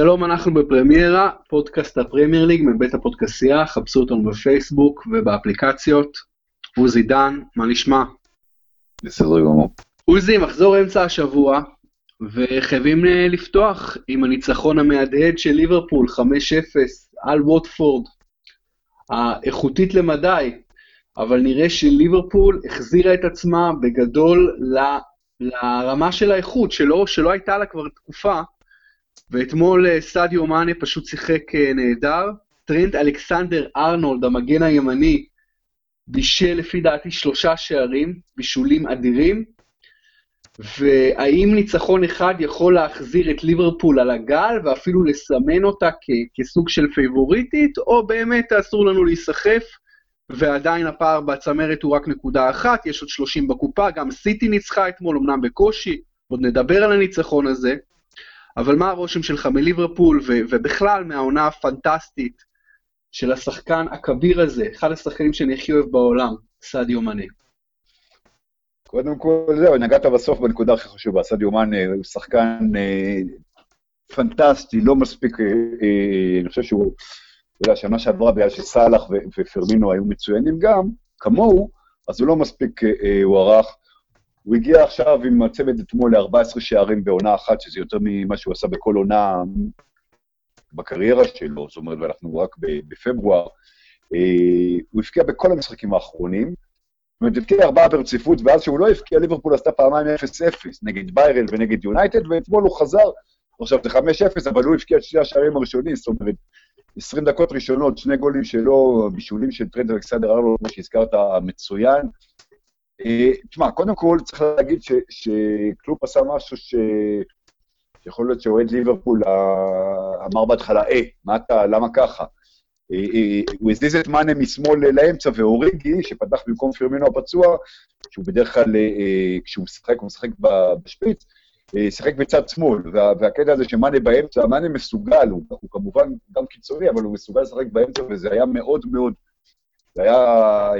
שלום, אנחנו בפרמיירה, פודקאסט הפרמייר ליג מבית הפודקסייה, חפשו אותנו בפייסבוק ובאפליקציות. עוזי דן, מה נשמע? בסדר גמור. עוזי, מחזור אמצע השבוע, וחייבים אה, לפתוח עם הניצחון המהדהד של ליברפול, 5-0 על ווטפורד, האיכותית למדי, אבל נראה שליברפול החזירה את עצמה בגדול ל... לרמה של האיכות, שלא, שלא הייתה לה כבר תקופה, ואתמול אה, סאדיו מאנה פשוט שיחק אה, נהדר. טרנד אלכסנדר ארנולד, המגן הימני, בישל לפי דעתי שלושה שערים, בישולים אדירים. והאם ניצחון אחד יכול להחזיר את ליברפול על הגל ואפילו לסמן אותה כ- כסוג של פייבוריטית, או באמת אסור לנו להיסחף, ועדיין הפער בצמרת הוא רק נקודה אחת, יש עוד 30 בקופה, גם סיטי ניצחה אתמול, אמנם בקושי, עוד נדבר על הניצחון הזה. אבל מה הרושם שלך מליברפול, ו- ובכלל מהעונה הפנטסטית של השחקן הכביר הזה, אחד השחקנים שאני הכי אוהב בעולם, סעדיו מאנה? קודם כל, זהו, נגעת בסוף בנקודה הכי חשובה. סעדיו מאנה הוא שחקן אה, פנטסטי, לא מספיק, אה, אה, אני חושב שהוא, אתה יודע, שנה שעברה בגלל שסאלח ופרמינו היו מצוינים גם, כמוהו, אז הוא לא מספיק אה, הוערך. הוא הגיע עכשיו עם הצמד אתמול ל-14 שערים בעונה אחת, שזה יותר ממה שהוא עשה בכל עונה בקריירה שלו, זאת אומרת, ואנחנו רק בפברואר. אה, הוא הבקיע בכל המשחקים האחרונים, זאת אומרת, הבקיע ארבעה ברציפות, ואז שהוא לא הבקיע, ליברפול עשתה פעמיים 0-0, נגד באיירן ונגד יונייטד, ואתמול הוא חזר, עכשיו זה 5-0, אבל הוא הבקיע את שני השערים הראשונים, זאת אומרת, 20 דקות ראשונות, שני גולים שלו, בישולים של טרנד אלכסנדר ארנולד, כמו שהזכרת, מצוין. אה, תשמע, קודם כל צריך להגיד שקלופ עשה משהו ש... שיכול להיות שאוהד ליברפול אה, אמר בהתחלה, אה, מה אתה, למה ככה? אה, הוא הזיז את מאנה משמאל לאמצע, ואוריגי, שפתח במקום פרמינו הפצוע, שהוא בדרך כלל, כשהוא משחק, הוא משחק בשפיץ, שיחק בצד שמאל, והקטע הזה שמאנה באמצע, מאנה מסוגל, הוא, הוא כמובן גם קיצוני, אבל הוא מסוגל לשחק באמצע, וזה היה מאוד מאוד, זה היה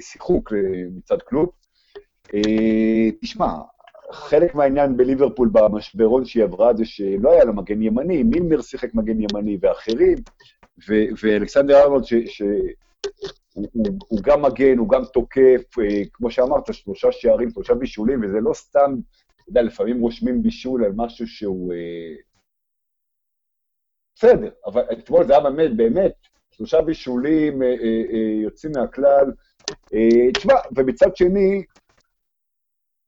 שיחוק מצד קלופ. אה, תשמע, חלק מהעניין בליברפול במשברון שהיא עברה זה שלא היה לה מגן ימני, מילמר שיחק מגן ימני ואחרים, ואלכסנדר ארנולד, שהוא גם מגן, הוא גם תוקף, אה, כמו שאמרת, שלושה שערים, שלושה בישולים, וזה לא סתם, אתה יודע, לפעמים רושמים בישול על משהו שהוא... אה, בסדר, אבל אתמול זה היה באמת, באמת, שלושה בישולים יוצאים מהכלל. תשמע, ומצד שני,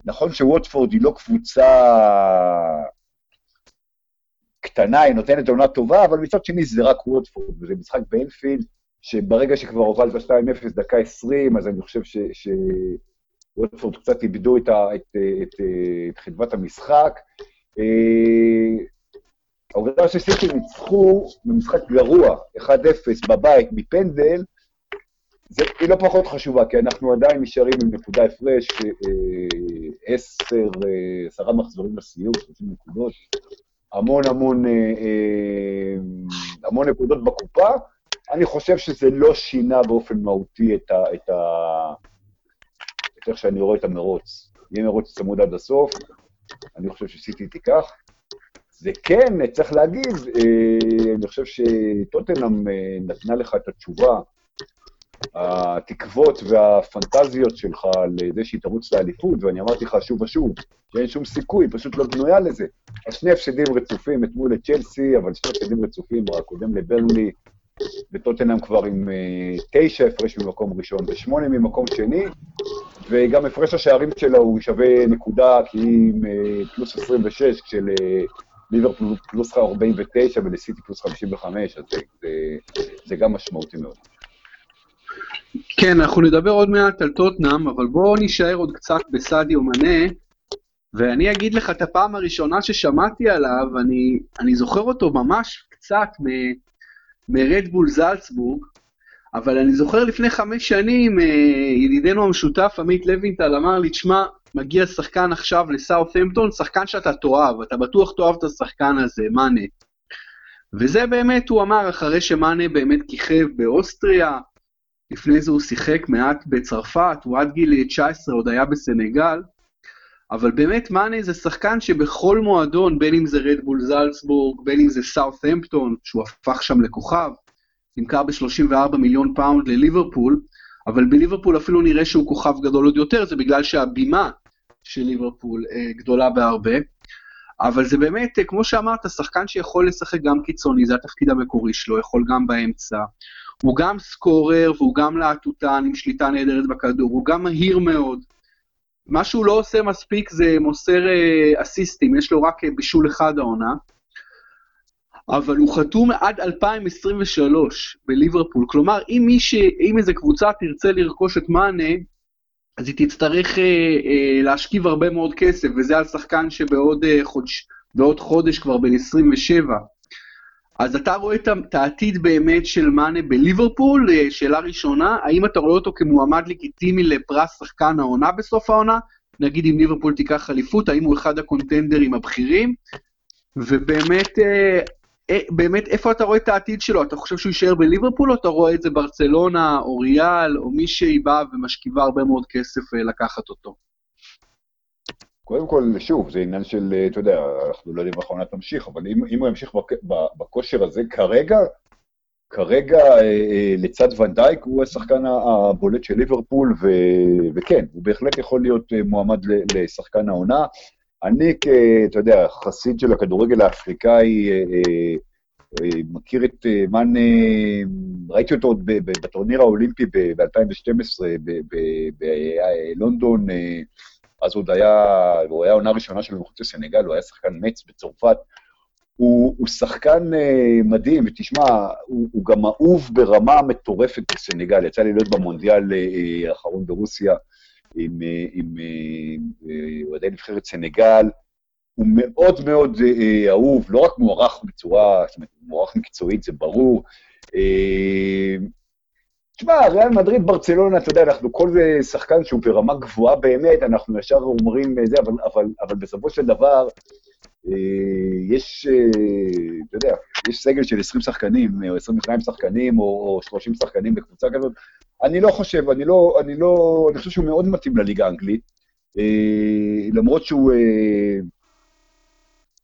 נכון שווטפורד היא לא קבוצה קטנה, היא נותנת עונה טובה, אבל מצד שני זה רק ווטפורד, וזה משחק באנפילד, שברגע שכבר הובלת 2-0 דקה 20, אז אני חושב שוודפורד קצת איבדו את, ה, את, את, את, את חדוות המשחק. אה, העובדה שסיטי ניצחו במשחק גרוע, 1-0 בבית מפנדל, זה, היא לא פחות חשובה, כי אנחנו עדיין נשארים עם נקודה הפרש, אה, עשר, אה, עשרה מחזורים לסיום, 30 נקודות, המון המון, אה, המון נקודות בקופה. אני חושב שזה לא שינה באופן מהותי את, ה, את, ה, את איך שאני רואה את המרוץ. יהיה מרוץ צמוד עד הסוף, אני חושב שסיטי תיקח. זה כן, צריך להגיד, אני חושב שטוטנאם נתנה לך את התשובה התקוות והפנטזיות שלך לזה שהיא תרוץ לאליפות, ואני אמרתי לך שוב ושוב, שאין שום סיכוי, פשוט לא בנויה לזה. אז שני הפסדים רצופים, אתמול לצ'לסי, אבל שני הפסדים רצופים, הקודם לברנלי, וטוטנאם כבר עם uh, תשע הפרש ממקום ראשון ושמונה ממקום שני, וגם הפרש השערים שלה הוא שווה נקודה, כי היא עם uh, פלוס 26, כשל... Uh, ליברפול פלוס 49 ולסיטי פלוס 55, אז זה, זה, זה גם משמעותי מאוד. כן, אנחנו נדבר עוד מעט על טוטנאם, אבל בואו נישאר עוד קצת בסעדיו מנה, ואני אגיד לך את הפעם הראשונה ששמעתי עליו, אני, אני זוכר אותו ממש קצת מרדבול זלצבורג, אבל אני זוכר לפני חמש שנים, אה, ידידנו המשותף עמית לוינטל אמר לי, תשמע, מגיע שחקן עכשיו לסאות'המפטון, שחקן שאתה תאהב, אתה בטוח תאהב את השחקן הזה, מאנה. וזה באמת, הוא אמר, אחרי שמאנה באמת כיכב באוסטריה, לפני זה הוא שיחק מעט בצרפת, הוא עד גיל 19 עוד היה בסנגל, אבל באמת מאנה זה שחקן שבכל מועדון, בין אם זה רדבול זלצבורג, בין אם זה סאות'המפטון, שהוא הפך שם לכוכב, נמכר ב-34 מיליון פאונד לליברפול, אבל בליברפול אפילו נראה שהוא כוכב גדול עוד יותר, זה בגלל שהבימה של ליברפול אה, גדולה בהרבה. אבל זה באמת, אה, כמו שאמרת, שחקן שיכול לשחק גם קיצוני, זה התפקיד המקורי שלו, יכול גם באמצע. הוא גם סקורר והוא גם לוהטוטן עם שליטה נהדרת בכדור, הוא גם מהיר מאוד. מה שהוא לא עושה מספיק זה מוסר אה, אסיסטים, יש לו רק אה, בישול אחד העונה. אבל הוא חתום עד 2023 בליברפול. כלומר, אם, מיש, אם איזה קבוצה תרצה לרכוש את מאנה, אז היא תצטרך אה, אה, להשכיב הרבה מאוד כסף, וזה על שחקן שבעוד אה, חודש, חודש כבר בן 27. אז אתה רואה את העתיד באמת של מאנה בליברפול, אה, שאלה ראשונה, האם אתה רואה אותו כמועמד לגיטימי לפרס שחקן העונה בסוף העונה? נגיד אם ליברפול תיקח אליפות, האם הוא אחד הקונטנדרים הבכירים? ובאמת, אה, אה, באמת, איפה אתה רואה את העתיד שלו? אתה חושב שהוא יישאר בליברפול, או אתה רואה את זה ברצלונה, או ריאל, או מי שהיא באה ומשכיבה הרבה מאוד כסף לקחת אותו? קודם כל, שוב, זה עניין של, אה, אתה יודע, אנחנו לא יודעים איך העונה תמשיך, אבל אם, אם הוא ימשיך בכושר הזה כרגע, כרגע אה, אה, לצד ונדייק הוא השחקן הבולט של ליברפול, ו, וכן, הוא בהחלט יכול להיות מועמד לשחקן העונה. אני, אתה יודע, חסיד של הכדורגל האפריקאי, מכיר את מאן, ראיתי אותו עוד בטורניר האולימפי ב-2012 בלונדון, אז הוא עוד היה, הוא היה עונה ראשונה שלו מחוץ לסנגל, הוא היה שחקן מצ בצרפת. הוא, הוא שחקן uh, מדהים, ותשמע, הוא, הוא גם אהוב ברמה מטורפת בסנגל. יצא לי להיות במונדיאל uh, האחרון ברוסיה עם, אוהדי uh, נבחרת סנגל. הוא מאוד מאוד uh, אהוב, לא רק מוערך בצורה, זאת אומרת, מוערך מקצועית, זה ברור. Uh, תשמע, ריאל מדריד, ברצלונה, אתה יודע, אנחנו כל שחקן שהוא ברמה גבוהה באמת, אנחנו ישר אומרים זה, אבל, אבל, אבל בסופו של דבר, אה, יש, אה, אתה יודע, יש סגל של 20 שחקנים, או 22 שחקנים, או, או 30 שחקנים בקבוצה כזאת. אני לא חושב, אני לא, אני לא, אני חושב שהוא מאוד מתאים לליגה האנגלית, אה, למרות שהוא,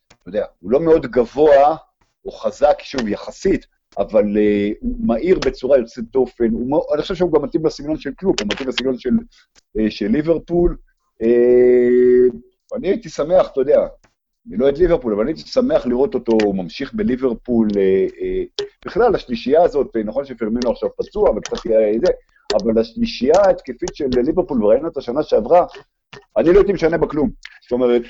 אתה יודע, הוא לא מאוד גבוה, הוא חזק, שוב, יחסית, אבל uh, הוא מהיר בצורה יוצאת דופן, הוא, אני חושב שהוא גם מתאים לסגנון של קלופ, הוא מתאים לסגנון של, uh, של ליברפול. Uh, אני הייתי שמח, אתה יודע, אני לא את ליברפול, אבל אני הייתי שמח לראות אותו ממשיך בליברפול. Uh, uh, בכלל, השלישייה הזאת, נכון שפרמינו עכשיו פצוע וקצת יהיה זה, אבל השלישייה ההתקפית של ליברפול, וראינו את השנה שעברה, אני לא הייתי משנה בה כלום. זאת אומרת,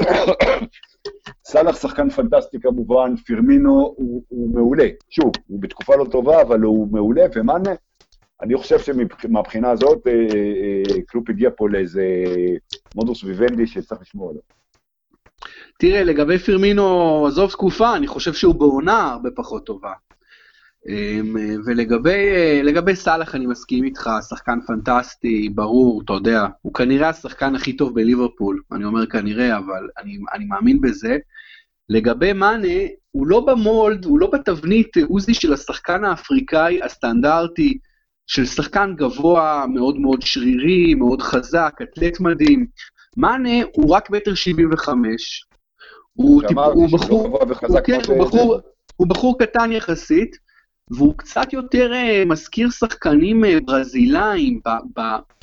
סאלח שחקן פנטסטי כמובן, פירמינו הוא, הוא מעולה. שוב, הוא בתקופה לא טובה, אבל הוא מעולה, ומאנה, אני חושב שמבחינה הזאת, אה, אה, קלופ הגיע פה לאיזה מודוס ויבנדי שצריך לשמור עליו. תראה, לגבי פירמינו, עזוב תקופה, אני חושב שהוא בעונה הרבה פחות טובה. אמ, ולגבי סאלח אני מסכים איתך, שחקן פנטסטי, ברור, אתה יודע, הוא כנראה השחקן הכי טוב בליברפול, אני אומר כנראה, אבל אני, אני מאמין בזה. לגבי מאנה, הוא לא במולד, הוא לא בתבנית עוזי של השחקן האפריקאי הסטנדרטי, של שחקן גבוה, מאוד מאוד שרירי, מאוד חזק, אתלט מדהים. מאנה הוא רק מטר שבעים וחמש. הוא, טיפ, הוא, בחור, הוא, כן, הוא, בחור, הוא בחור קטן יחסית, והוא קצת יותר uh, מזכיר שחקנים uh, ברזילאים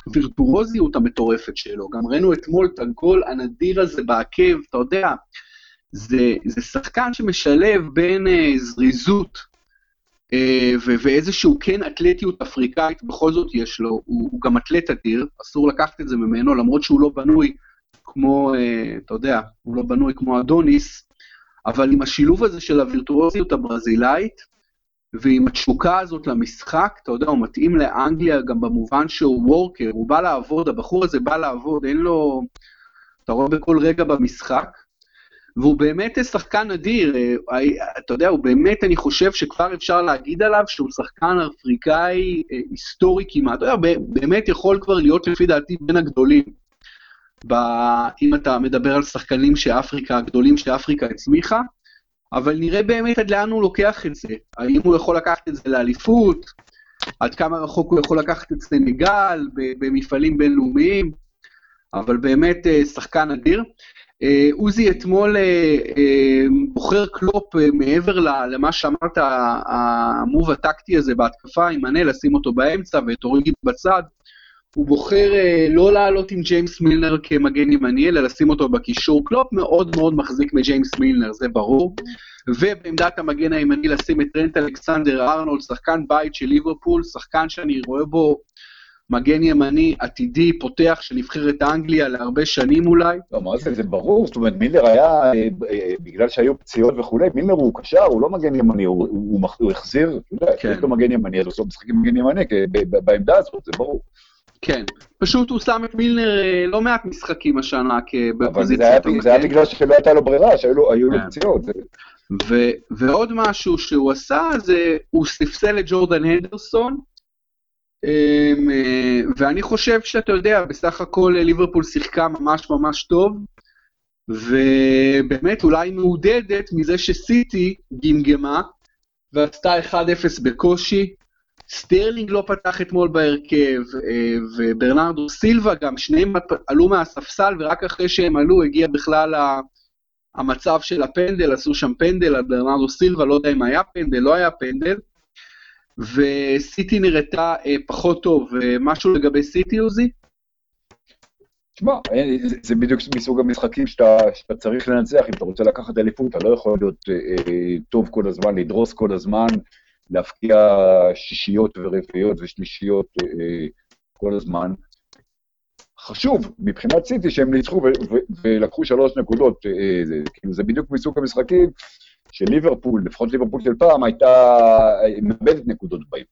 בווירטורוזיות המטורפת שלו. גם ראינו אתמול את הגול הנדיר הזה בעקב, אתה יודע, זה, זה שחקן שמשלב בין uh, זריזות ואיזשהו כן אתלטיות אפריקאית, בכל זאת יש לו, הוא, הוא גם אתלט אדיר, אסור לקחת את זה ממנו, למרות שהוא לא בנוי כמו, אתה יודע, הוא לא בנוי כמו אדוניס, אבל עם השילוב הזה של הווירטואוזיות הברזילאית, ועם התשוקה הזאת למשחק, אתה יודע, הוא מתאים לאנגליה גם במובן שהוא וורקר, הוא בא לעבוד, הבחור הזה בא לעבוד, אין לו... אתה רואה בכל רגע במשחק, והוא באמת שחקן אדיר, אה, אתה יודע, הוא באמת, אני חושב שכבר אפשר להגיד עליו שהוא שחקן אפריקאי אה, היסטורי כמעט, אתה יודע, באמת יכול כבר להיות לפי דעתי בין הגדולים. ב... אם אתה מדבר על שחקנים שאפריקה, הגדולים שאפריקה הצמיחה, אבל נראה באמת עד לאן הוא לוקח את זה. האם הוא יכול לקחת את זה לאליפות? עד כמה רחוק הוא יכול לקחת את סנגל במפעלים בינלאומיים? אבל באמת שחקן אדיר. עוזי אתמול בוחר קלופ מעבר למה שאמרת, המוב הטקטי הזה בהתקפה עם מנה, לשים אותו באמצע ואת אוריגי בצד. הוא בוחר לא לעלות עם ג'יימס מילנר כמגן ימני, אלא לשים אותו בקישור. קלופ מאוד מאוד מחזיק מג'יימס מילנר, זה ברור. ובעמדת המגן הימני לשים את טרנט אלכסנדר ארנולד, שחקן בית של ליברפול, שחקן שאני רואה בו מגן ימני עתידי, פותח של נבחרת אנגליה להרבה שנים אולי. לא, מה זה, זה ברור, זאת אומרת, מילנר היה, אה, אה, בגלל שהיו פציעות וכולי, מילנר הוא קשר, הוא לא מגן ימני, הוא, הוא, הוא החזיר, כן. יש לו מגן ימני, אז הוא עושה משחקים מגן ימני, בעמדה הזאת, זה ברור. כן, פשוט הוא שם את מילנר אה, לא מעט משחקים השנה בפוזיציה. אבל זה היה בגלל שלא הייתה לו ברירה, שהיו לו כן. פציעות. ועוד משהו שהוא עשה זה, הוא ספסל את ג'ורדן הנדרסון, אמ, אה, ואני חושב שאתה יודע, בסך הכל ליברפול שיחקה ממש ממש טוב, ובאמת אולי מעודדת מזה שסיטי גמגמה, ועשתה 1-0 בקושי. סטרלינג לא פתח אתמול בהרכב, אה, וברנרדו סילבה גם, שניהם עלו מהספסל, ורק אחרי שהם עלו הגיע בכלל המצב של הפנדל, עשו שם פנדל על ברנרדו סילבה, לא יודע אם היה פנדל, לא היה פנדל, וסיטי נראתה אה, פחות טוב. אה, משהו לגבי סיטי, עוזי? תשמע, אה, זה בדיוק מסוג המשחקים שאתה, שאתה צריך לנצח, אם אתה רוצה לקחת אליפות, אתה לא יכול להיות אה, טוב כל הזמן, לדרוס כל הזמן, להפקיע שישיות ורביעיות ושלישיות אה, כל הזמן. חשוב מבחינת סיטי שהם ניצחו ולקחו שלוש נקודות, אה, כאילו זה בדיוק מסוג המשחקים של ליברפול, לפחות ליברפול של פעם, הייתה מאבדת נקודות בהם.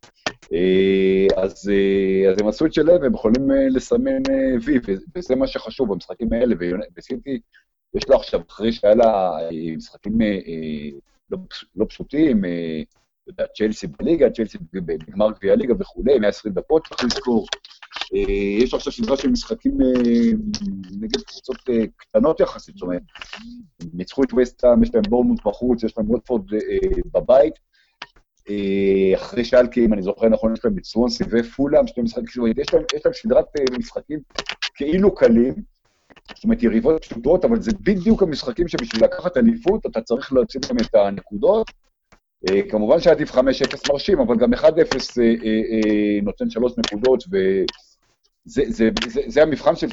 אה, אז, אה, אז הם עשו את שלהם, הם יכולים לסמן וי, וזה מה שחשוב במשחקים האלה, וסיטי, יש לה עכשיו, אחרי שהיה לה משחקים לא, לא פשוטים, יודע, צ'לסי בליגה, צ'לסי בגמר גביע הליגה וכולי, 120 דקות, צריך לזכור. אה, יש עכשיו סדרה של משחקים אה, נגד קבוצות אה, קטנות יחסית, זאת אומרת, ניצחו את וסטהאם, יש להם בורמוט בחוץ, יש להם ווטפורד בבית. אחרי שאלקי, אם אני זוכר נכון, יש להם את סוונסי ופולאם, שני משחקים, אומרת, יש יש להם סדרת משחקים כאילו קלים, זאת אומרת, יריבות פשוטות, אבל זה בדיוק המשחקים שבשביל לקחת אליפות, אתה צריך להוציא להם את הנקודות, כמובן שעדיף 5-0 מרשים, אבל גם 1-0 אה, אה, נותן 3 נקודות, וזה המבחן של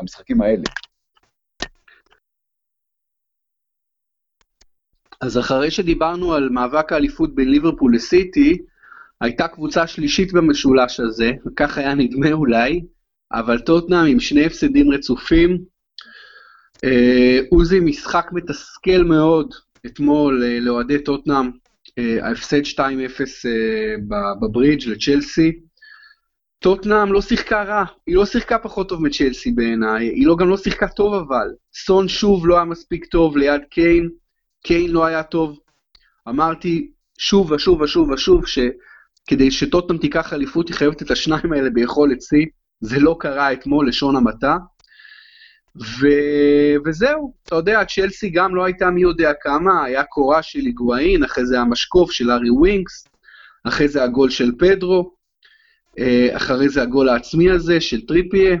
המשחקים האלה. אז אחרי שדיברנו על מאבק האליפות בין ליברפול לסיטי, הייתה קבוצה שלישית במשולש הזה, וכך היה נדמה אולי, אבל טוטנאם עם שני הפסדים רצופים. עוזי, משחק מתסכל מאוד אתמול לאוהדי טוטנאם, אה, ההפסד 2-0 אה, בברידג' לצ'לסי. טוטנאם לא שיחקה רע, היא לא שיחקה פחות טוב מצ'לסי בעיניי, היא לא, גם לא שיחקה טוב אבל. סון שוב לא היה מספיק טוב ליד קיין, קיין לא היה טוב. אמרתי שוב ושוב ושוב ושוב שכדי שטוטנהאם תיקח אליפות היא חייבת את השניים האלה ביכולת שיא, זה לא קרה אתמול לשון המעטה. ו... וזהו, אתה יודע, צ'לסי גם לא הייתה מי יודע כמה, היה קורה של היגואין, אחרי זה המשקוף של ארי ווינקס, אחרי זה הגול של פדרו, אה, אחרי זה הגול העצמי הזה של טריפייר,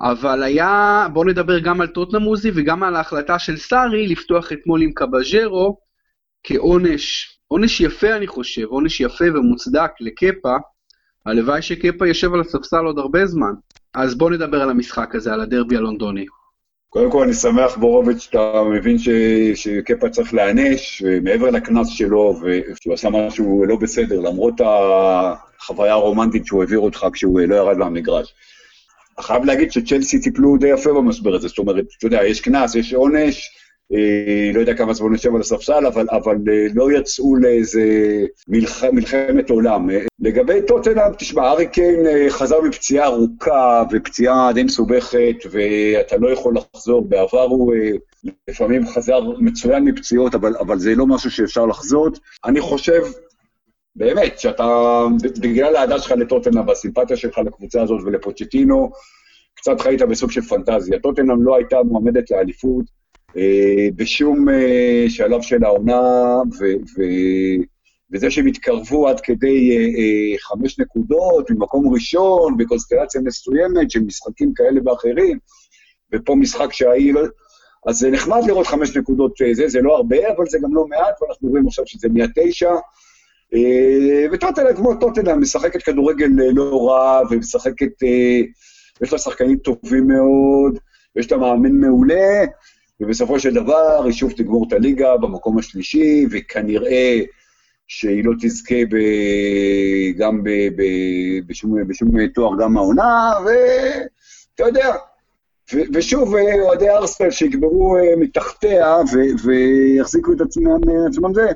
אבל היה, בואו נדבר גם על טוטנהאם, עוזי, וגם על ההחלטה של סארי לפתוח אתמול עם קבאיירו כעונש, עונש יפה אני חושב, עונש יפה ומוצדק לקפה, הלוואי שקפה יושב על הספסל עוד הרבה זמן. אז בוא נדבר על המשחק הזה, על הדרבי הלונדוני. קודם כל, אני שמח, בורוביץ', שאתה מבין ש... שקפה צריך להיענש, מעבר לקנס שלו, ושהוא עשה משהו לא בסדר, למרות החוויה הרומנטית שהוא העביר אותך כשהוא לא ירד מהמגרש. חייב להגיד שצ'לסי טיפלו די יפה במשבר הזה, זאת אומרת, אתה יודע, יש קנס, יש עונש, אה, לא יודע כמה זמן נשב על הספסל, אבל, אבל אה, לא יצאו לאיזה מלח, מלחמת עולם. אה, לגבי טוטנאם, תשמע, ארי קיין חזר מפציעה ארוכה ופציעה די מסובכת, ואתה לא יכול לחזור. בעבר הוא לפעמים חזר מצוין מפציעות, אבל, אבל זה לא משהו שאפשר לחזות. אני חושב, באמת, שאתה, בגלל האהדה שלך לטוטנאם והסימפתיה שלך לקבוצה הזאת ולפוצ'טינו, קצת חיית בסוג של פנטזיה. טוטנאם לא הייתה מועמדת לאליפות, אה, בשום אה, שלב של העונה, וזה שהם התקרבו עד כדי אה, חמש נקודות ממקום ראשון, בקונסטלציה מסוימת של משחקים כאלה ואחרים, ופה משחק שהעיר, אז זה נחמד לראות חמש נקודות זה, זה לא הרבה, אבל זה גם לא מעט, ואנחנו רואים עכשיו שזה נהיה תשע. וטוטנאם, כמו טוטנאם, משחקת כדורגל לא רע, ומשחקת, יש לה שחקנים טובים מאוד, ויש לה מאמן מעולה, ובסופו של דבר היא שוב תגמור את הליגה במקום השלישי, וכנראה שהיא לא תזכה ב... גם ב... ב... בשום... בשום תואר גם העונה, ואתה יודע, ו... ושוב, אוהדי ארסנל שיגברו אה, מתחתיה ו... ויחזיקו את עצמם, עצמם זה,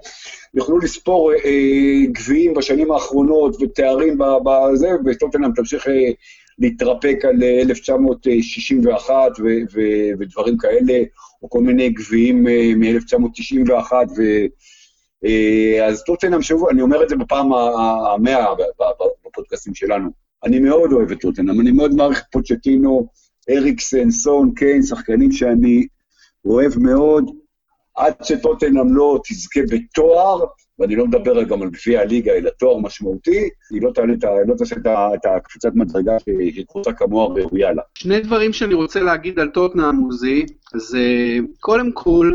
יוכלו לספור אה, גביעים בשנים האחרונות ותארים בזה, וטוטנאם תמשיך אה, להתרפק על 1961 ו... ו... ודברים כאלה, או כל מיני גביעים מ-1991, ו... אה, אז טוטנאם, שוב, אני אומר את זה בפעם המאה בפודקאסטים שלנו. אני מאוד אוהב את טוטנאם, אני מאוד מעריך פוצ'טינו, אריקסן, סון, קיין, שחקנים שאני אוהב מאוד. עד שטוטנאם לא תזכה בתואר, ואני לא מדבר גם על גביע הליגה, אלא תואר משמעותי, היא לא, תעלה, לא תעשה את הקפיצת מדרגה שקבוצה כמוה ראויה לה. שני דברים שאני רוצה להגיד על טוטנאם, עוזי, זה קודם כל,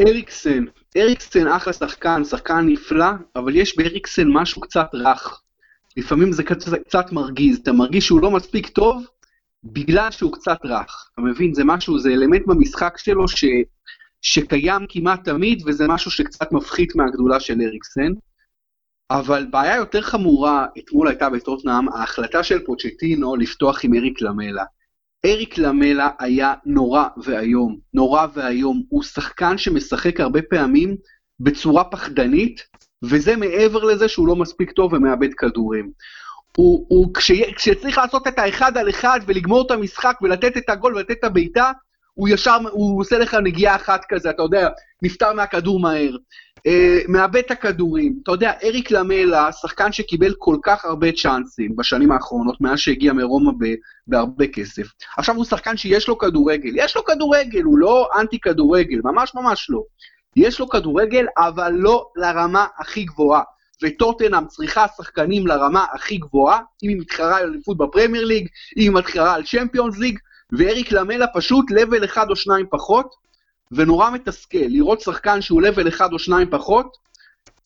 אריקסן, אריקסן אחלה שחקן, שחקן נפלא, אבל יש באריקסן משהו קצת רך. לפעמים זה קצת, קצת מרגיז, אתה מרגיש שהוא לא מספיק טוב בגלל שהוא קצת רך. אתה מבין? זה משהו, זה אלמנט במשחק שלו ש, שקיים כמעט תמיד, וזה משהו שקצת מפחית מהגדולה של אריקסן. אבל בעיה יותר חמורה אתמול הייתה בטוטנאם, ההחלטה של פוצ'טינו לפתוח עם אריק למלה. אריק למלה היה נורא ואיום, נורא ואיום. הוא שחקן שמשחק הרבה פעמים בצורה פחדנית, וזה מעבר לזה שהוא לא מספיק טוב ומאבד כדורים. הוא, הוא כשצריך לעשות את האחד על אחד ולגמור את המשחק ולתת את הגול ולתת את הבעיטה, הוא ישר, הוא עושה לך נגיעה אחת כזה, אתה יודע, נפטר מהכדור מהר. אה, מאבד את הכדורים. אתה יודע, אריק למלה, שחקן שקיבל כל כך הרבה צ'אנסים בשנים האחרונות, מאז שהגיע מרומא בהרבה כסף. עכשיו הוא שחקן שיש לו כדורגל. יש לו כדורגל, הוא לא אנטי כדורגל, ממש ממש לא. יש לו כדורגל, אבל לא לרמה הכי גבוהה. וטוטנאם צריכה שחקנים לרמה הכי גבוהה, אם היא מתחרה על אליפות בפרמייר ליג, אם היא מתחרה על צ'מפיונס ליג, ואריק למלה פשוט לבל אחד או שניים פחות, ונורא מתסכל לראות שחקן שהוא לבל אחד או שניים פחות,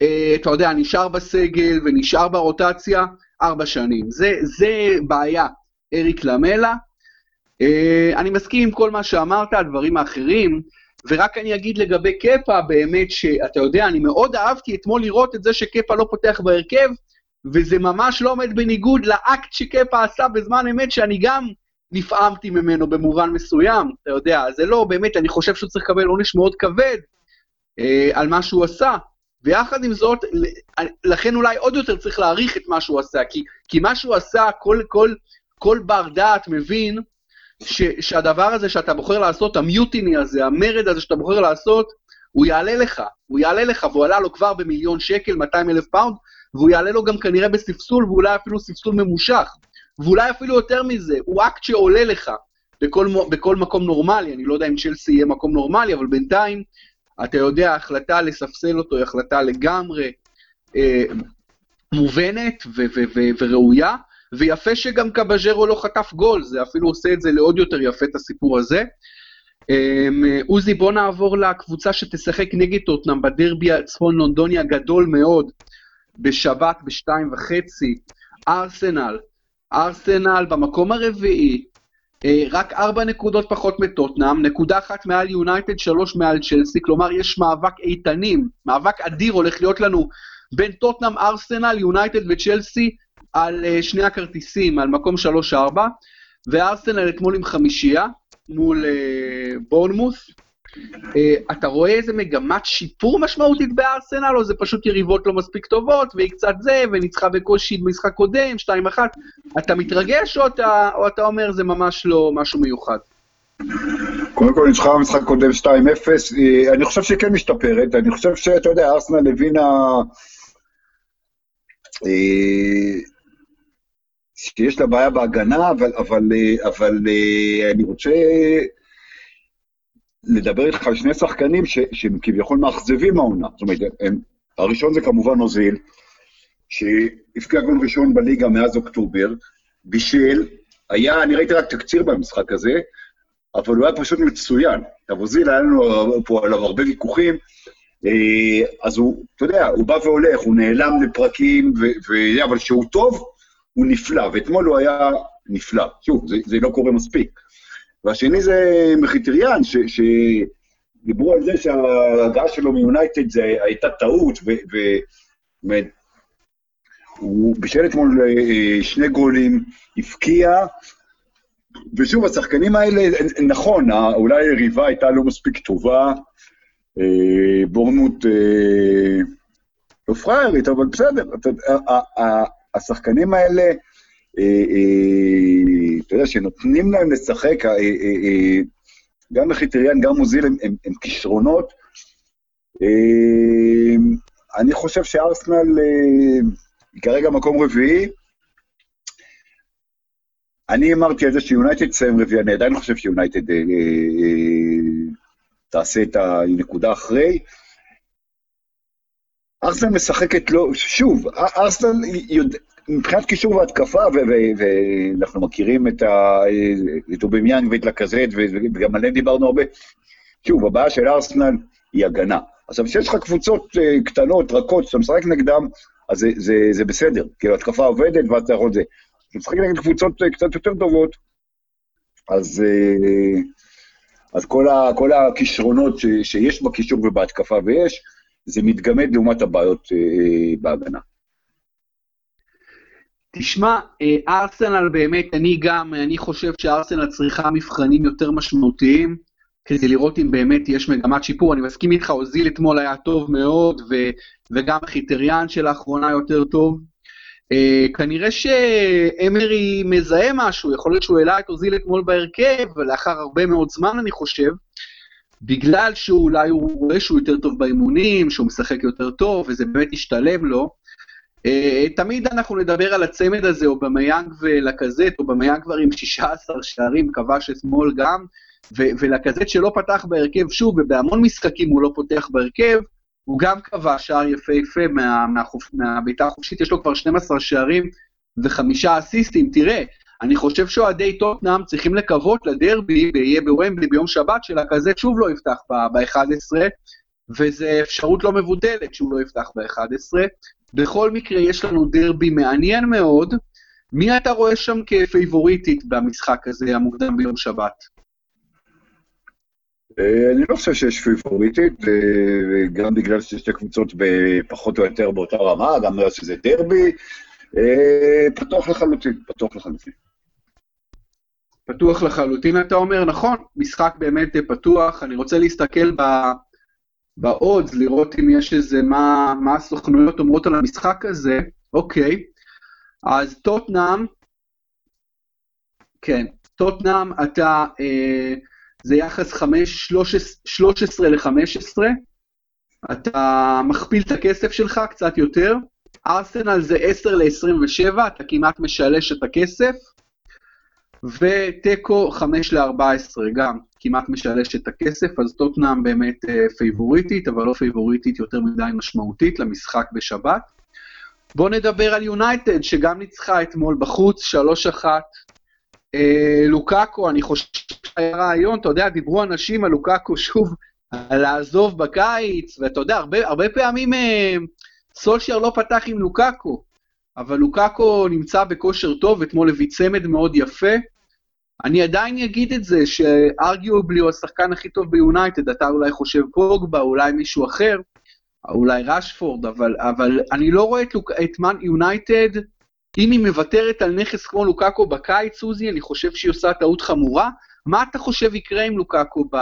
אה, אתה יודע, נשאר בסגל ונשאר ברוטציה ארבע שנים. זה, זה בעיה, אריק למלה. אה, אני מסכים עם כל מה שאמרת, הדברים האחרים, ורק אני אגיד לגבי קפה, באמת שאתה יודע, אני מאוד אהבתי אתמול לראות את זה שקפה לא פותח בהרכב, וזה ממש לא עומד בניגוד לאקט שקפה עשה בזמן אמת, שאני גם נפעמתי ממנו במובן מסוים, אתה יודע, זה לא, באמת, אני חושב שהוא צריך לקבל עונש מאוד כבד אה, על מה שהוא עשה, ויחד עם זאת, לכן אולי עוד יותר צריך להעריך את מה שהוא עשה, כי, כי מה שהוא עשה, כל, כל, כל בר דעת מבין ש, שהדבר הזה שאתה בוחר לעשות, ה mutiny הזה, המרד הזה שאתה בוחר לעשות, הוא יעלה לך, הוא יעלה לך, והוא עלה לו כבר במיליון שקל, 200 אלף פאונד, והוא יעלה לו גם כנראה בספסול, ואולי אפילו ספסול ממושך. ואולי אפילו יותר מזה, הוא אקט שעולה לך בכל, בכל מקום נורמלי, אני לא יודע אם צ'לסי יהיה מקום נורמלי, אבל בינתיים, אתה יודע, ההחלטה לספסל אותו היא החלטה לגמרי אה, מובנת ו- ו- ו- וראויה, ויפה שגם קבז'רו לא חטף גול, זה אפילו עושה את זה לעוד יותר יפה, את הסיפור הזה. אה, עוזי, בוא נעבור לקבוצה שתשחק נגד טוטנאם בדרבי הצפון לונדוני הגדול מאוד, בשבת בשתיים וחצי, ארסנל. ארסנל במקום הרביעי, אה, רק ארבע נקודות פחות מטוטנאם, נקודה אחת מעל יונייטד, שלוש מעל צ'לסי, כלומר יש מאבק איתנים, מאבק אדיר הולך להיות לנו בין טוטנאם, ארסנל, יונייטד וצ'לסי על uh, שני הכרטיסים, על מקום שלוש-ארבע, וארסנל אתמול עם חמישייה מול uh, בורנמוס. Uh, אתה רואה איזה מגמת שיפור משמעותית בארסנל, או זה פשוט יריבות לא מספיק טובות, והיא קצת זה, וניצחה בקושי במשחק קודם, 2-1? אתה מתרגש, או אתה, או אתה אומר זה ממש לא משהו מיוחד? קודם כל ניצחה במשחק קודם 2-0, אה, אני חושב שהיא כן משתפרת, אני חושב שאתה יודע, ארסנל הבינה... אה, שיש לה בעיה בהגנה, אבל, אבל, אבל אני רוצה לדבר איתך על שני שחקנים ש, שהם כביכול מאכזבים העונה. זאת אומרת, הם, הראשון זה כמובן אוזיל, שהפקיע גול ראשון בליגה מאז אוקטובר, בישל, היה, אני ראיתי רק תקציר במשחק הזה, אבל הוא היה פשוט מצוין. אבוזיל, היה לנו פה עליו הרבה ויכוחים, אה, אז הוא, אתה יודע, הוא בא והולך, הוא נעלם לפרקים, ו- ו- אבל כשהוא טוב, הוא נפלא, ואתמול הוא היה נפלא. שוב, זה, זה לא קורה מספיק. והשני זה מחיטריאן, שדיברו על זה שההגעה שלו מיונייטד הייתה טעות, והוא בישל אתמול אה, שני גולים, הבקיע, ושוב, השחקנים האלה, נכון, אולי היריבה הייתה לא מספיק טובה, אה, בורנות אה, לא פראיירית, אבל בסדר, השחקנים האלה, אה, אתה יודע, שנותנים להם לשחק, גם מחיטריאן, גם מוזיל, הם כישרונות. אני חושב שארסנל היא כרגע מקום רביעי. אני אמרתי על זה שיונייטד תסיים רביעי, אני עדיין חושב שיונייטד תעשה את הנקודה אחרי. ארסנל משחקת לא, שוב, ארסנל מבחינת קישור והתקפה, ואנחנו מכירים את אובמיאנג ואת לקזט, וגם עליהם דיברנו הרבה. שוב, הבעיה של ארסנל היא הגנה. עכשיו, כשיש לך קבוצות uh, קטנות, רכות, שאתה משחק נגדם, אז זה, זה, זה בסדר, כאילו התקפה עובדת ואז אתה יכול זה. כשאתה משחק נגד קבוצות uh, קצת יותר טובות, אז uh, אז כל, ה, כל הכישרונות ש, שיש בקישור ובהתקפה ויש, זה מתגמד לעומת הבעיות אה, בהגנה. תשמע, אה, ארסנל באמת, אני גם, אני חושב שארסנל צריכה מבחנים יותר משמעותיים, כדי לראות אם באמת יש מגמת שיפור. אני מסכים איתך, אוזיל אתמול היה טוב מאוד, ו, וגם חיטריאן שלאחרונה יותר טוב. Uh, כנראה שאמרי מזהה משהו, יכול להיות שהוא העלה את אוזיל אתמול בהרכב, ולאחר הרבה מאוד זמן אני חושב, בגלל שאולי הוא רואה שהוא יותר טוב באימונים, שהוא משחק יותר טוב, וזה באמת השתלב לו. Uh, תמיד אנחנו נדבר על הצמד הזה, או במיאנג ולקזט, או במיאנג כבר עם 16 שערים, כבש אתמול גם, ולקזט שלא פתח בהרכב שוב, ובהמון משחקים הוא לא פותח בהרכב, הוא גם קבע שער יפהפה מה, מהבעיטה החופשית, יש לו כבר 12 שערים וחמישה אסיסטים. תראה, אני חושב שאוהדי טוטנאם צריכים לקוות לדרבי, יהיה בוומבלי ביום שבת, שלכזה שוב לא יפתח ב-11, וזו אפשרות לא מבוטלת שהוא לא יפתח ב-11. בכל מקרה, יש לנו דרבי מעניין מאוד. מי אתה רואה שם כפייבוריטית במשחק הזה המוקדם ביום שבת? אה, אני לא חושב שיש פיבוריטית, גם בגלל שיש שתי קבוצות פחות או יותר באותה רמה, גם בגלל שזה דרבי, אה, פתוח לחלוטין, פתוח לחלוטין. פתוח לחלוטין, אתה אומר, נכון, משחק באמת פתוח, אני רוצה להסתכל ב... בעודס, לראות אם יש איזה, מה, מה הסוכנויות אומרות על המשחק הזה, אוקיי, אז טוטנאם, כן, טוטנאם, אתה, אה, זה יחס 5, 13 ל-15, אתה מכפיל את הכסף שלך קצת יותר, ארסנל זה 10 ל-27, אתה כמעט משלש את הכסף, ותיקו 5 ל-14, גם כמעט משלש את הכסף, אז טוטנאם באמת אה, פייבוריטית, אבל לא פייבוריטית יותר מדי משמעותית למשחק בשבת. בואו נדבר על יונייטד, שגם ניצחה אתמול בחוץ, 3-1. אה, לוקאקו, אני חושב שהיה רעיון, אתה יודע, דיברו אנשים על לוקאקו שוב, על לעזוב בקיץ, ואתה יודע, הרבה, הרבה פעמים אה, סולשייר לא פתח עם לוקאקו, אבל לוקאקו נמצא בכושר טוב, אתמול הביא צמד מאוד יפה. אני עדיין אגיד את זה, שארגיובלי הוא השחקן הכי טוב ביונייטד, אתה אולי חושב פוגבה, אולי מישהו אחר, אולי רשפורד, אבל, אבל אני לא רואה את, לוק, את מן יונייטד, אם היא מוותרת על נכס כמו לוקאקו בקיץ, סוזי, אני חושב שהיא עושה טעות חמורה. מה אתה חושב יקרה עם לוקאקו ב...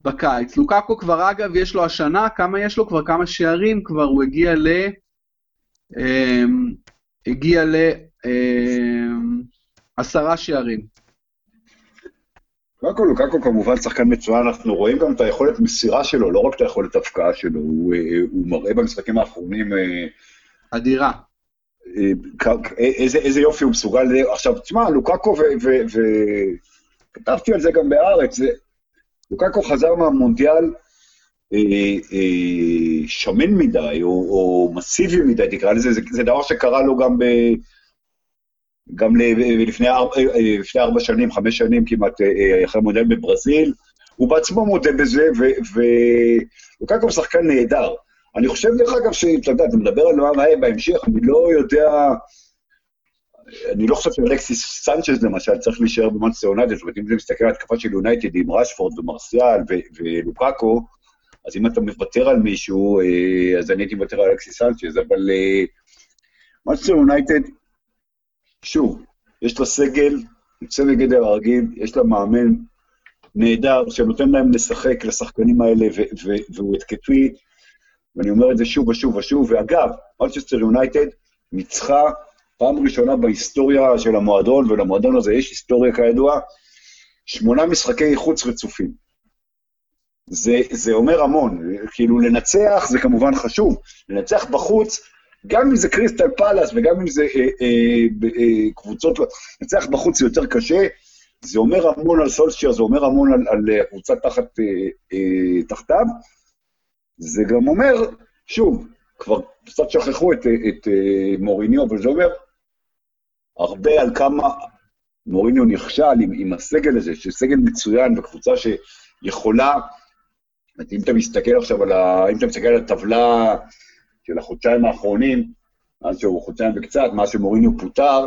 בקיץ? לוקאקו כבר, אגב, יש לו השנה, כמה יש לו? כבר כמה שערים? כבר הוא הגיע ל... אמ, הגיע ל... אמ, עשרה שערים. קודם כל, לוקאקו כמובן שחקן מצוין, אנחנו רואים גם את היכולת מסירה שלו, לא רק את היכולת הפקעה שלו, הוא, הוא מראה במשחקים האחרונים... אה, אדירה. איזה, איזה יופי הוא מסוגל, עכשיו תשמע, לוקקו, וכתבתי על זה גם בארץ, זה, לוקקו חזר מהמונדיאל אה, אה, שמן מדי, או, או מסיבי מדי, תקרא לזה, זה, זה דבר שקרה לו גם ב... גם לפני ארבע, לפני ארבע שנים, חמש שנים כמעט, אחרי מודל בברזיל, הוא בעצמו מודה בזה, ולוקאקו שחקן נהדר. אני חושב, דרך אגב, שאתה יודע, אתה מדבר על מה יהיה בהמשך, אני לא יודע... אני לא חושב שאלקסיס סנצ'ז למשל צריך להישאר במאנסטר יונייטד, זאת אומרת, אם אתה מסתכל על התקפה של יונייטד עם רשפורד ומרסיאל ולוקאקו, אז אם אתה מוותר על מישהו, אה, אז אני הייתי מוותר על אלקסיס סנצ'ז, אבל מאנסטר אה, יונייטד, שוב, יש לה סגל, יוצא מגדר הרגיל, יש לה מאמן נהדר, שנותן להם לשחק לשחקנים האלה, והוא התקפי, ואני אומר את זה שוב ושוב ושוב, ואגב, מנצ'סטר יונייטד ניצחה פעם ראשונה בהיסטוריה של המועדון, ולמועדון הזה יש היסטוריה כידוע, שמונה משחקי חוץ רצופים. זה, זה אומר המון, כאילו לנצח זה כמובן חשוב, לנצח בחוץ, גם אם זה קריסטל פלאס וגם אם זה אה, אה, אה, קבוצות, לנצח בחוץ זה יותר קשה, זה אומר המון על סולשייר, זה אומר המון על, על קבוצה תחת, אה, אה, תחתיו, זה גם אומר, שוב, כבר קצת שכחו את, את, את אה, מוריניו, אבל זה אומר הרבה על כמה מוריניו נכשל עם, עם הסגל הזה, שסגל מצוין וקבוצה שיכולה, אם אתה מסתכל עכשיו על ה... אם אתה מסתכל על הטבלה של החודשיים האחרונים, מאז שהוא חודשיים וקצת, מאז שמוריניו פוטר,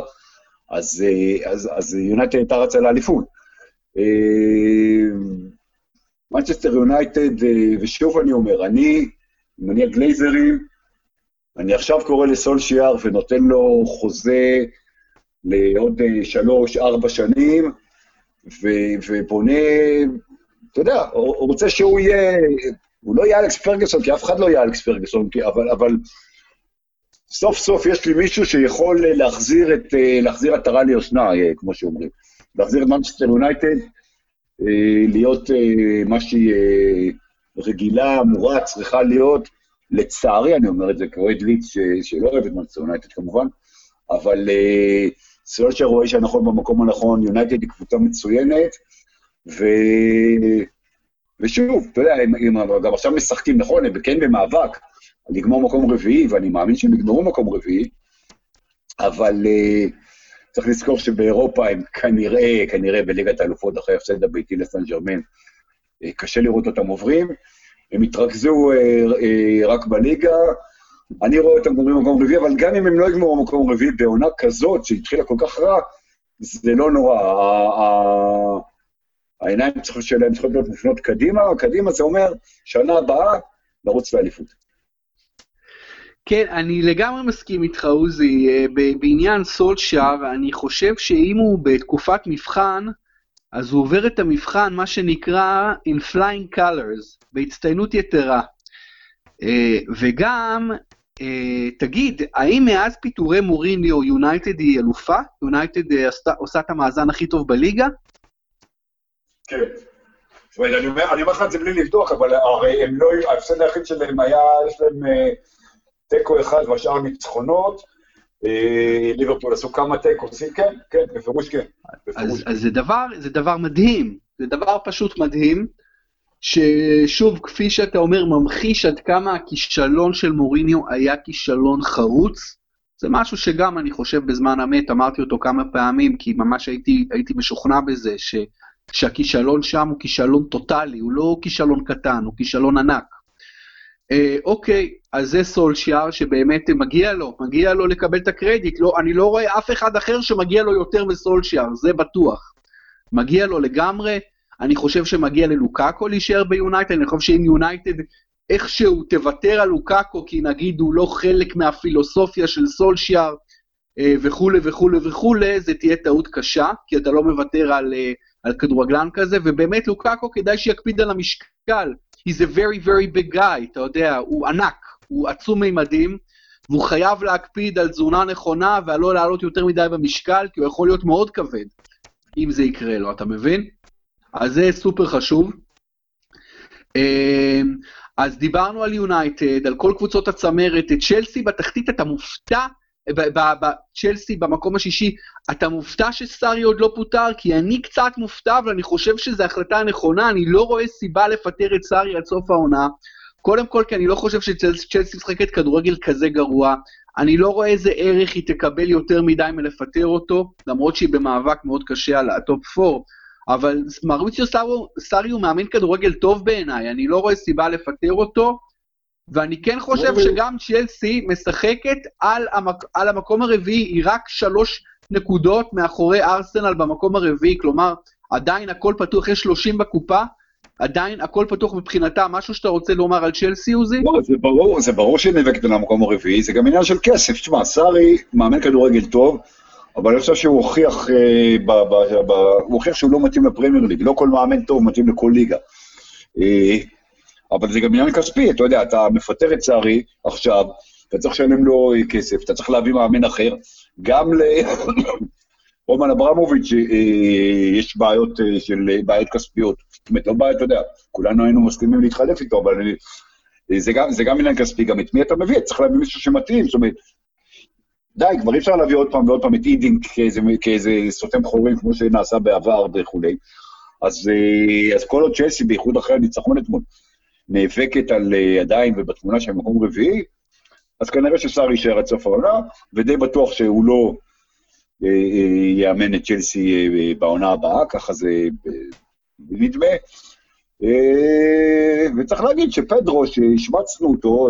אז, אז, אז יונייטד הייתה רצה לאליפות. מנצ'סטר יונייטד, ושוב אני אומר, אני, אם אני הגלייזרים, אני עכשיו קורא לסולשיאר ונותן לו חוזה לעוד אה, שלוש-ארבע שנים, ו- ובונה, אתה יודע, הוא רוצה שהוא יהיה, הוא לא יהיה אלכס פרגוסון, כי אף אחד לא יהיה אלכס פרגוסון, אבל, אבל סוף סוף יש לי מישהו שיכול להחזיר את, אה, להחזיר עטרה ליושנה, אה, כמו שאומרים. להחזיר את מנצ'סטר יונייטד, להיות מה שהיא רגילה, אמורה, צריכה להיות. לצערי, אני אומר את זה כאוהד לידס שלא אוהב את מנצ'סטר יונייטד כמובן, אבל סולשר רואה שאנחנו במקום הנכון, יונייטד היא קבוצה מצוינת, ו... ושוב, אתה יודע, הם, הם גם עכשיו משחקים, נכון, הם כן במאבק, לגמור מקום רביעי, ואני מאמין שהם יגמרו מקום רביעי, אבל uh, צריך לזכור שבאירופה הם כנראה, כנראה בליגת האלופות אחרי הפסד הביתי לסן ג'רמן, uh, קשה לראות אותם עוברים. הם התרכזו uh, uh, רק בליגה, אני רואה אותם גומרים במקום רביעי, אבל גם אם הם לא יגמרו במקום רביעי בעונה כזאת, שהתחילה כל כך רע, זה לא נורא. העיניים שלהם צריכות להיות מופנות קדימה, קדימה זה אומר, שנה הבאה, לרוץ לאליפות. כן, אני לגמרי מסכים איתך, עוזי. אה, בעניין סולשאר, אני חושב שאם הוא בתקופת מבחן, אז הוא עובר את המבחן, מה שנקרא in flying colors, בהצטיינות יתרה. אה, וגם Uh, תגיד, האם מאז פיטורי מוריניו יונייטד היא אלופה? יונייטד עושה את המאזן הכי טוב בליגה? כן. זאת אומרת, אני אומר, אני אומר לך את זה בלי לבדוק, אבל הרי הם לא, ההפסד היחיד שלהם היה, יש להם אה, תיקו אחד והשאר ניצחונות. ליברפול עשו כמה תיקו, כן, כן, בפירוש כן. אז, כן. אז זה דבר, זה דבר מדהים, זה דבר פשוט מדהים. ששוב, כפי שאתה אומר, ממחיש עד כמה הכישלון של מוריניו היה כישלון חרוץ. זה משהו שגם אני חושב בזמן אמת, אמרתי אותו כמה פעמים, כי ממש הייתי, הייתי משוכנע בזה, ש, שהכישלון שם הוא כישלון טוטאלי, הוא לא כישלון קטן, הוא כישלון ענק. אה, אוקיי, אז זה סולשיאר שבאמת מגיע לו, מגיע לו לקבל את הקרדיט, לא, אני לא רואה אף אחד אחר שמגיע לו יותר מסולשיאר, זה בטוח. מגיע לו לגמרי, אני חושב שמגיע ללוקאקו להישאר ביונייטד, אני חושב שאם יונייטד איכשהו תוותר על לוקאקו, כי נגיד הוא לא חלק מהפילוסופיה של סולשיאר אה, וכולי וכולי וכולי, זה תהיה טעות קשה, כי אתה לא מוותר על, אה, על כדורגלן כזה, ובאמת לוקאקו כדאי שיקפיד על המשקל. He's a very very big guy, אתה יודע, הוא ענק, הוא עצום מימדים, והוא חייב להקפיד על תזונה נכונה ועל לא לעלות יותר מדי במשקל, כי הוא יכול להיות מאוד כבד, אם זה יקרה לו, אתה מבין? אז זה סופר חשוב. אמ, אז דיברנו על יונייטד, על כל קבוצות הצמרת, צ'לסי בתחתית אתה מופתע, צ'לסי במקום השישי, אתה מופתע שסארי עוד לא פוטר? כי אני קצת מופתע, אבל אני חושב שזו החלטה נכונה, אני לא רואה סיבה לפטר את סארי עד סוף העונה. קודם כל, כי אני לא חושב שצ'לסי משחקת כדורגל כזה גרוע. אני לא רואה איזה ערך היא תקבל יותר מדי מלפטר אותו, למרות שהיא במאבק מאוד קשה על הטופ 4, אבל מרוציו סארי הוא מאמן כדורגל טוב בעיניי, אני לא רואה סיבה לפטר אותו, ואני כן חושב שגם צ'לסי משחקת על, המק... על המקום הרביעי, היא רק שלוש נקודות מאחורי ארסנל במקום הרביעי, כלומר, עדיין הכל פתוח, יש 30 בקופה, עדיין הכל פתוח מבחינתה, משהו שאתה רוצה לומר על צ'לסי, עוזי? לא, זה ברור, זה ברור שהיא נאבקת על המקום הרביעי, זה גם עניין של כסף. תשמע, סארי מאמן כדורגל טוב, אבל אני חושב שהוא הוכיח, אה, ב, ב, ב, הוא הוכיח שהוא לא מתאים לפרמייר ליג, לא כל מאמן טוב מתאים לכל ליגה. אה, אבל זה גם עניין כספי, אתה יודע, אתה מפטר את סארי עכשיו, אתה צריך לשלם לו כסף, אתה צריך להביא מאמן אחר, גם ל... רומן אברמוביץ' אה, יש בעיות אה, של אה, בעיות כספיות. זאת אומרת, לא בעיות, אתה יודע, כולנו היינו מסכימים להתחלף איתו, אבל זה גם, זה גם עניין כספי, גם את מי אתה מביא? צריך להביא מישהו שמתאים, זאת אומרת, די, כבר אי אפשר להביא עוד פעם ועוד פעם את הידינק כאיזה, כאיזה סותם חורים, כמו שנעשה בעבר וכולי. אז, אז כל עוד צ'לסי, בייחוד אחרי הניצחון אתמול, נאבקת על עדיין ובתמונה של מקום רביעי, אז כנראה שסארי יישאר עד סוף העונה, ודי בטוח שהוא לא אה, אה, יאמן את צ'לסי אה, בעונה הבאה, ככה זה נדמה. וצריך להגיד שפדרו, שהשמצנו אותו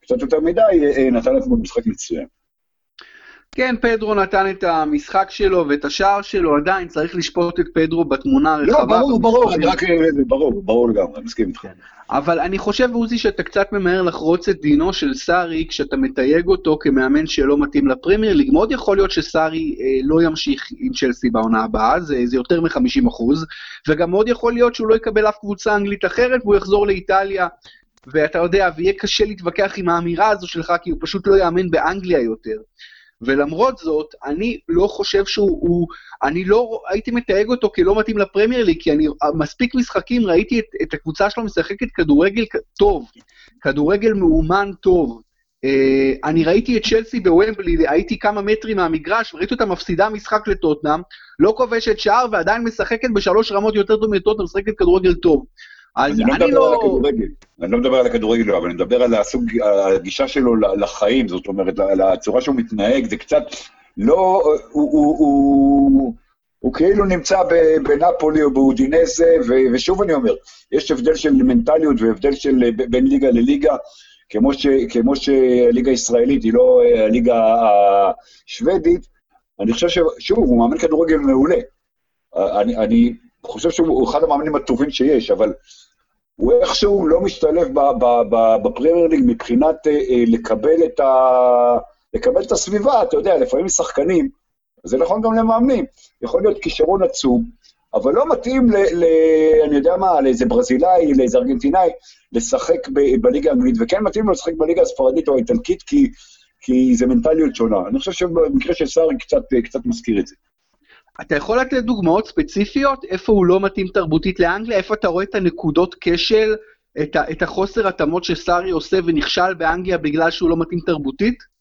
קצת יותר מדי, נתן לנו משחק מצוין. כן, פדרו נתן את המשחק שלו ואת השער שלו, עדיין צריך לשפוט את פדרו בתמונה הרחבה. לא, ברור, ברור, אני רק... ברור, ברור לגמרי, אני מסכים איתך. כן. אבל אני חושב, עוזי, שאתה קצת ממהר לחרוץ את דינו של סארי כשאתה מתייג אותו כמאמן שלא מתאים לפרמייר ליג. מאוד יכול להיות שסארי אה, לא ימשיך עם צ'לסי בעונה הבאה, זה, זה יותר מ-50 אחוז, וגם מאוד יכול להיות שהוא לא יקבל אף קבוצה אנגלית אחרת והוא יחזור לאיטליה. ואתה יודע, ויהיה קשה להתווכח עם האמירה הזו שלך, כי הוא פשוט לא יאמן באנגליה יותר. ולמרות זאת, אני לא חושב שהוא, הוא, אני לא הייתי מתייג אותו כלא מתאים לפרמייר ליג, כי אני מספיק משחקים ראיתי את, את הקבוצה שלו משחקת כדורגל טוב, כדורגל מאומן טוב. Uh, אני ראיתי את צ'לסי בוומבלי, הייתי כמה מטרים מהמגרש, וראיתי אותה מפסידה משחק לטוטנאם, לא כובשת שער ועדיין משחקת בשלוש רמות יותר טוב מטוטנאם, משחקת כדורגל טוב. אז אני, אני לא... אני לא מדבר על הכדורגל, אבל אני מדבר על הסוג, הגישה שלו לחיים, זאת אומרת, על הצורה שהוא מתנהג, זה קצת לא... הוא, הוא, הוא, הוא כאילו נמצא בנפולי או באודינזה, ושוב אני אומר, יש הבדל של מנטליות והבדל של בין ליגה לליגה, כמו, ש, כמו שהליגה הישראלית היא לא הליגה השוודית, אני חושב ששוב, הוא מאמן כדורגל מעולה. אני, אני חושב שהוא אחד המאמנים הטובים שיש, אבל הוא איכשהו לא משתלב בפרמייר ליג מבחינת אה, אה, לקבל את, ה... לקבל את הסביבה, אתה יודע, לפעמים שחקנים, זה נכון גם למאמנים, יכול להיות כישרון עצום, אבל לא מתאים, ל, ל, אני יודע מה, לאיזה ברזילאי, לאיזה ארגנטינאי, לשחק ב, בליגה האנגלית, וכן מתאים לו לשחק בליגה הספרדית או האיטלקית, כי, כי זה מנטליות שונה. אני חושב שבמקרה של סארי קצת, קצת מזכיר את זה. אתה יכול לתת דוגמאות ספציפיות איפה הוא לא מתאים תרבותית לאנגליה, איפה אתה רואה את הנקודות כשל, את, ה, את החוסר התאמות שסארי עושה ונכשל באנגליה בגלל שהוא לא מתאים תרבותית?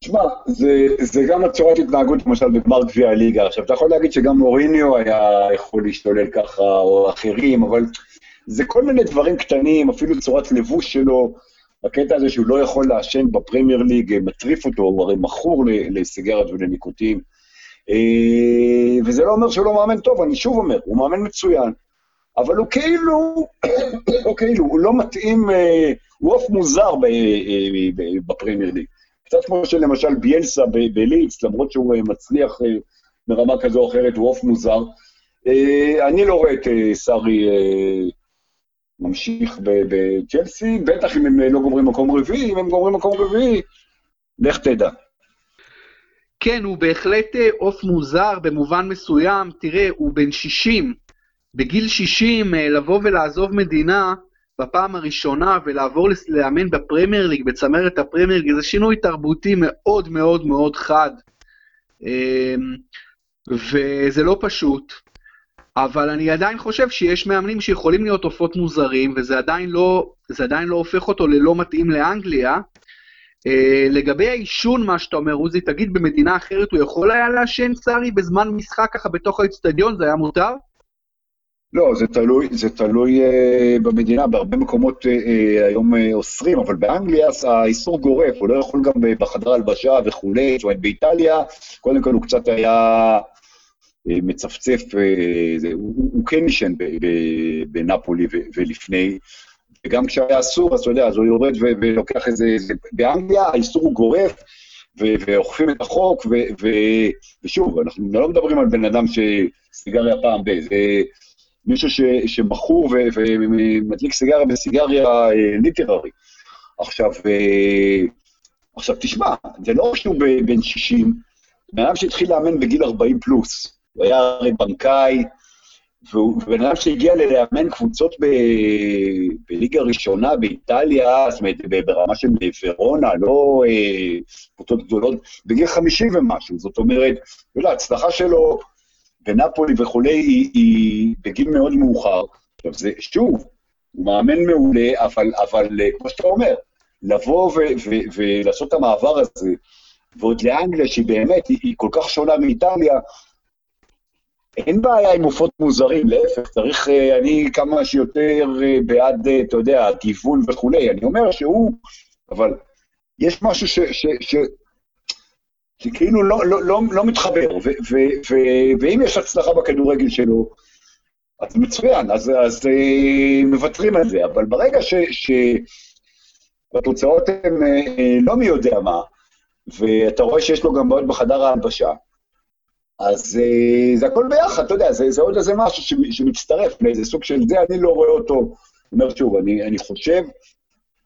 תשמע, זה, זה גם הצורת התנהגות, למשל, בגמר גביע הליגה. עכשיו, אתה יכול להגיד שגם מוריניו היה יכול להשתולל ככה, או אחרים, אבל זה כל מיני דברים קטנים, אפילו צורת לבוש שלו, הקטע הזה שהוא לא יכול לעשן בפרמייר ליג, מטריף אותו, הוא הרי מכור לסיגרת ולניקוטין. אה, וזה לא אומר שהוא לא מאמן טוב, אני שוב אומר, הוא מאמן מצוין, אבל הוא כאילו, הוא כאילו, הוא לא מתאים, אה, הוא עוף מוזר אה, בפרמייר ליג. קצת כמו שלמשל ביאלסה בליץ, למרות שהוא מצליח ברמה כזו או אחרת, הוא עוף מוזר. אני לא רואה את סארי ממשיך בצ'לסי, בטח אם הם לא גומרים מקום רביעי, אם הם גומרים מקום רביעי, לך תדע. כן, הוא בהחלט אה, עוף מוזר במובן מסוים. תראה, הוא בן 60. בגיל 60 אה, לבוא ולעזוב מדינה בפעם הראשונה ולעבור לאמן בפרמייר ליג, בצמרת הפרמייר ליג, זה שינוי תרבותי מאוד מאוד מאוד חד. אמ, וזה לא פשוט, אבל אני עדיין חושב שיש מאמנים שיכולים להיות עופות מוזרים, וזה עדיין לא, עדיין לא הופך אותו ללא מתאים לאנגליה. Uh, לגבי העישון, מה שאתה אומר, עוזי, תגיד, במדינה אחרת הוא יכול היה לעשן סארי בזמן משחק ככה בתוך האצטדיון, זה היה מותר? לא, זה תלוי, זה תלוי uh, במדינה, בהרבה מקומות uh, היום uh, אוסרים, אבל באנגליה האיסור גורף, הוא לא יכול גם בחדר הלבשה וכולי, זאת אומרת, באיטליה, קודם כל הוא קצת היה uh, מצפצף, uh, זה, הוא, הוא כן נשען בנפולי ולפני, וגם כשהיה אסור, אז אתה יודע, אז הוא יורד ולוקח איזה, זה, באנגליה האיסור הוא גורף, ואוכפים את החוק, ושוב, אנחנו לא מדברים על בן אדם שסיגריה פעם ב... זה מישהו ש, שמכור ומדליק סיגריה בסיגריה אה, ליטררי. עכשיו, אה, עכשיו תשמע, זה לא שהוא בן 60, בן אדם שהתחיל לאמן בגיל 40 פלוס, הוא היה הרי בנקאי, ובן אדם שהגיע ללאמן קבוצות ב... בליגה ראשונה באיטליה, זאת אומרת, ברמה של ורונה, לא אה, קבוצות גדולות, בגיל 50 ומשהו. זאת אומרת, ההצלחה שלו בנפולי וכולי היא, היא בגיל מאוד מאוחר. עכשיו, זה, שוב, הוא מאמן מעולה, אבל, אבל אה, כמו שאתה אומר, לבוא ולעשות את המעבר הזה, ועוד לאנגליה, שהיא באמת, היא, היא כל כך שונה מאיטליה, אין בעיה עם עופות מוזרים, להפך, צריך, אה, אני כמה שיותר אה, בעד, אתה יודע, גיוון וכולי. אני אומר שהוא, אבל יש משהו ש, ש, ש, שכאילו לא, לא, לא, לא מתחבר, ו, ו, ו, ואם יש הצלחה בכדורגל שלו, אז מצוין, אז, אז אה, מוותרים על זה, אבל ברגע שהתוצאות הן אה, לא מי יודע מה, ואתה רואה שיש לו גם בעיות בחדר ההלבשה, אז אה, זה הכל ביחד, אתה יודע, זה, זה עוד איזה משהו שמצטרף לאיזה סוג של זה, אני לא רואה אותו. אני אומר שוב, אני, אני חושב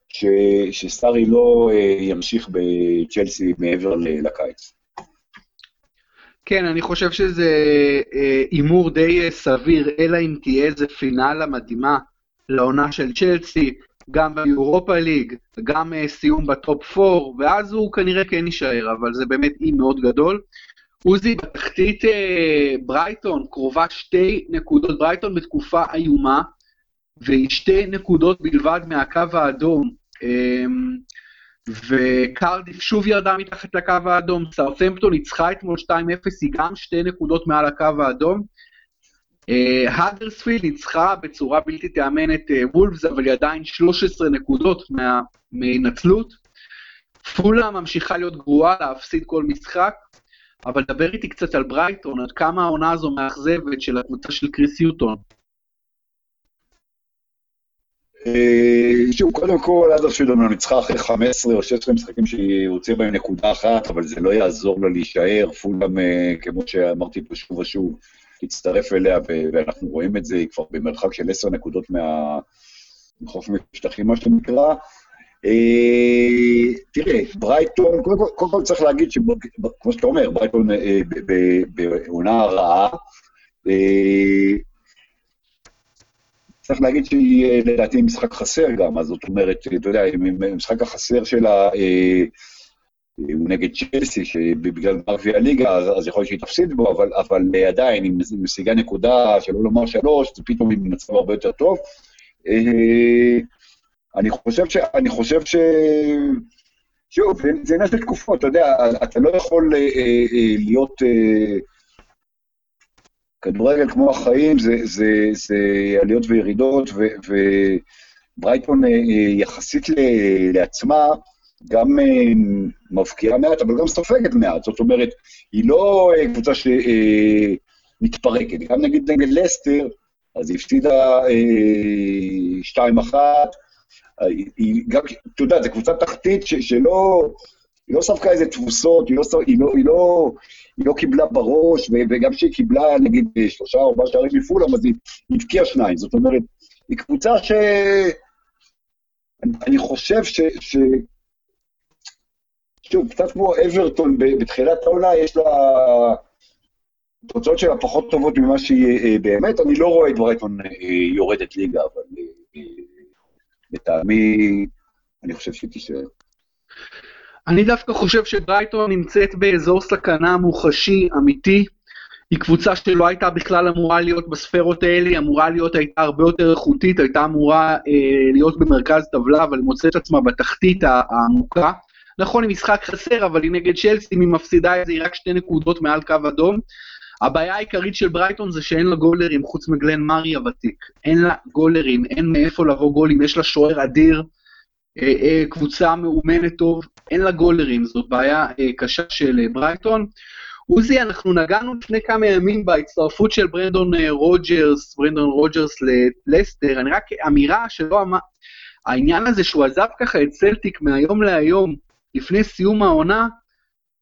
ש, שסארי לא אה, ימשיך בצ'לסי מעבר לקיץ. כן, אני חושב שזה אה, הימור די סביר, אלא אם תהיה איזה פינאלה מדהימה לעונה של צ'לסי, גם ביורופה ליג, גם סיום בטופ 4, ואז הוא כנראה כן יישאר, אבל זה באמת אי מאוד גדול. עוזי, בתחתית ברייטון, קרובה שתי נקודות, ברייטון בתקופה איומה, והיא שתי נקודות בלבד מהקו האדום. אמ, וקרדיף שוב ירדה מתחת לקו האדום, סארטמפטון ניצחה אתמול 2-0, היא גם שתי נקודות מעל הקו האדום. האדרספילד ניצחה בצורה בלתי תיאמן את וולפס, אבל היא עדיין 13 נקודות מהנצלות. פולה ממשיכה להיות גרועה, להפסיד כל משחק, אבל דבר איתי קצת על ברייטון, עד כמה העונה הזו מאכזבת של הקבוצה של קריס יוטון. אה, שוב, קודם כל, עד ארשילון ניצחה אחרי 15 או 16 משחקים שהיא הוציאה בהם נקודה אחת, אבל זה לא יעזור לה להישאר. פולאם, אה, כמו שאמרתי פה שוב ושוב, תצטרף אליה, ואנחנו רואים את זה, היא כבר במרחק של 10 נקודות מחוף משטחים, מה שנקרא. אה, תראה, ברייטון, קודם כל צריך להגיד שכמו שאתה אומר, ברייטון בעונה רעה, צריך להגיד שהיא אה, לדעתי משחק חסר גם, אז זאת אומרת, אתה יודע, המשחק החסר שלה אה, הוא נגד צ'לסי, שבגלל גביע הליגה, אז יכול להיות שהיא תפסיד בו, אבל, אבל עדיין, אם היא משיגה נקודה, שלא לומר שלוש, זה פתאום היא במצב הרבה יותר טוב. אה, אני חושב ש... אני חושב ש... שוב, זה עניין של תקופות, אתה יודע, אתה לא יכול להיות... כדורגל כמו החיים זה, זה, זה עליות וירידות, ו, וברייטון אה, יחסית לעצמה גם אה, מבקיעה מעט, אבל גם סופגת מעט. זאת אומרת, היא לא אה, קבוצה שמתפרקת. גם נגיד נגד לסטר, אז היא הפסידה 2-1, היא גם, אתה יודע, זו קבוצה תחתית שלא... היא לא ספגה איזה תבוסות, היא לא, היא לא, היא לא, היא לא קיבלה בראש, וגם כשהיא קיבלה נגיד שלושה או ארבעה שערים מפולאם, אז היא הבקיעה שניים. זאת אומרת, היא קבוצה ש... אני, חושב ש... ש... שוב, קצת כמו אברטון בתחילת העונה, יש לה... התוצאות שלה פחות טובות ממה שהיא אה, באמת. אני לא רואה את ברייטון אה, יורדת ליגה, אבל אה, לטעמי, אני חושב שהיא תישאר. אני דווקא חושב שברייטון נמצאת באזור סכנה מוחשי, אמיתי. היא קבוצה שלא הייתה בכלל אמורה להיות בספרות האלה, היא אמורה להיות, הייתה הרבה יותר איכותית, הייתה אמורה אה, להיות במרכז טבלה, אבל היא מוצאת עצמה בתחתית העמוקה. נכון, היא משחק חסר, אבל היא נגד צ'לסי, אם היא מפסידה את זה, היא רק שתי נקודות מעל קו אדום. הבעיה העיקרית של ברייטון זה שאין לה גולרים חוץ מגלן מארי הוותיק. אין לה גולרים, אין מאיפה לבוא גולים, יש לה שוער אדיר, אה, אה, קבוצה מאומנת טוב, אין לה גולרים, זאת בעיה אה, קשה של אה, ברייטון. עוזי, אנחנו נגענו לפני כמה ימים בהצטרפות של ברנדון אה, רוג'רס, ברנדון רוג'רס ללסטר, אני רק, אמירה שלא אמר, העניין הזה שהוא עזב ככה את סלטיק מהיום להיום, לפני סיום העונה,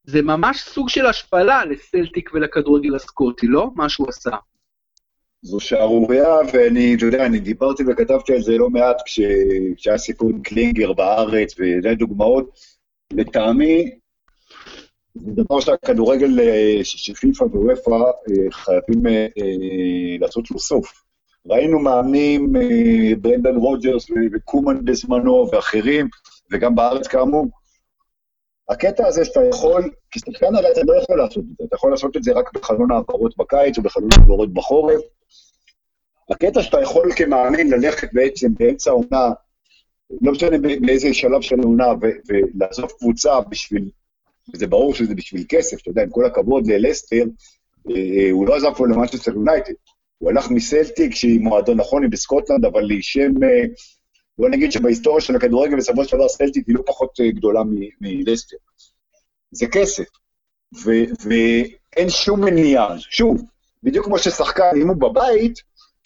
זה ממש סוג של השפלה לסלטיק ולכדורגל הסקוטי, לא? מה שהוא עשה. זו שערורייה, ואני, אתה יודע, אני דיברתי וכתבתי על זה לא מעט כש, כשהיה סיפור עם קלינגר בארץ, וזה דוגמאות. לטעמי, זה דבר שהכדורגל אה, שפיפ"א ואופ"א אה, חייבים אה, לעשות לו סוף. ראינו מאמנים, ברנדן רוג'רס וקומן בזמנו ואחרים, וגם בארץ כאמור. הקטע הזה שאתה יכול, כשחקן הרי אתה לא יכול לעשות את זה, אתה יכול לעשות את זה רק בחלון העברות בקיץ או בחלון העברות בחורף. הקטע שאתה יכול כמאמן ללכת בעצם באמצע העונה, לא משנה באיזה שלב של העונה, ולעזוב קבוצה בשביל וזה ברור שזה בשביל כסף, אתה יודע, עם כל הכבוד ללסטר, אה, הוא לא עזב פה למנצ'סטר יונייטד. הוא הלך מסלטיק, שהיא מועדון נכון, היא בסקוטלנד, אבל היא שם, אה, בוא נגיד שבהיסטוריה של הכדורגל, בסופו של דבר סלטיק היא לא פחות גדולה מלסטר. זה כסף, ואין שום מניעה. שוב, בדיוק כמו ששחקן, אם הוא בבית,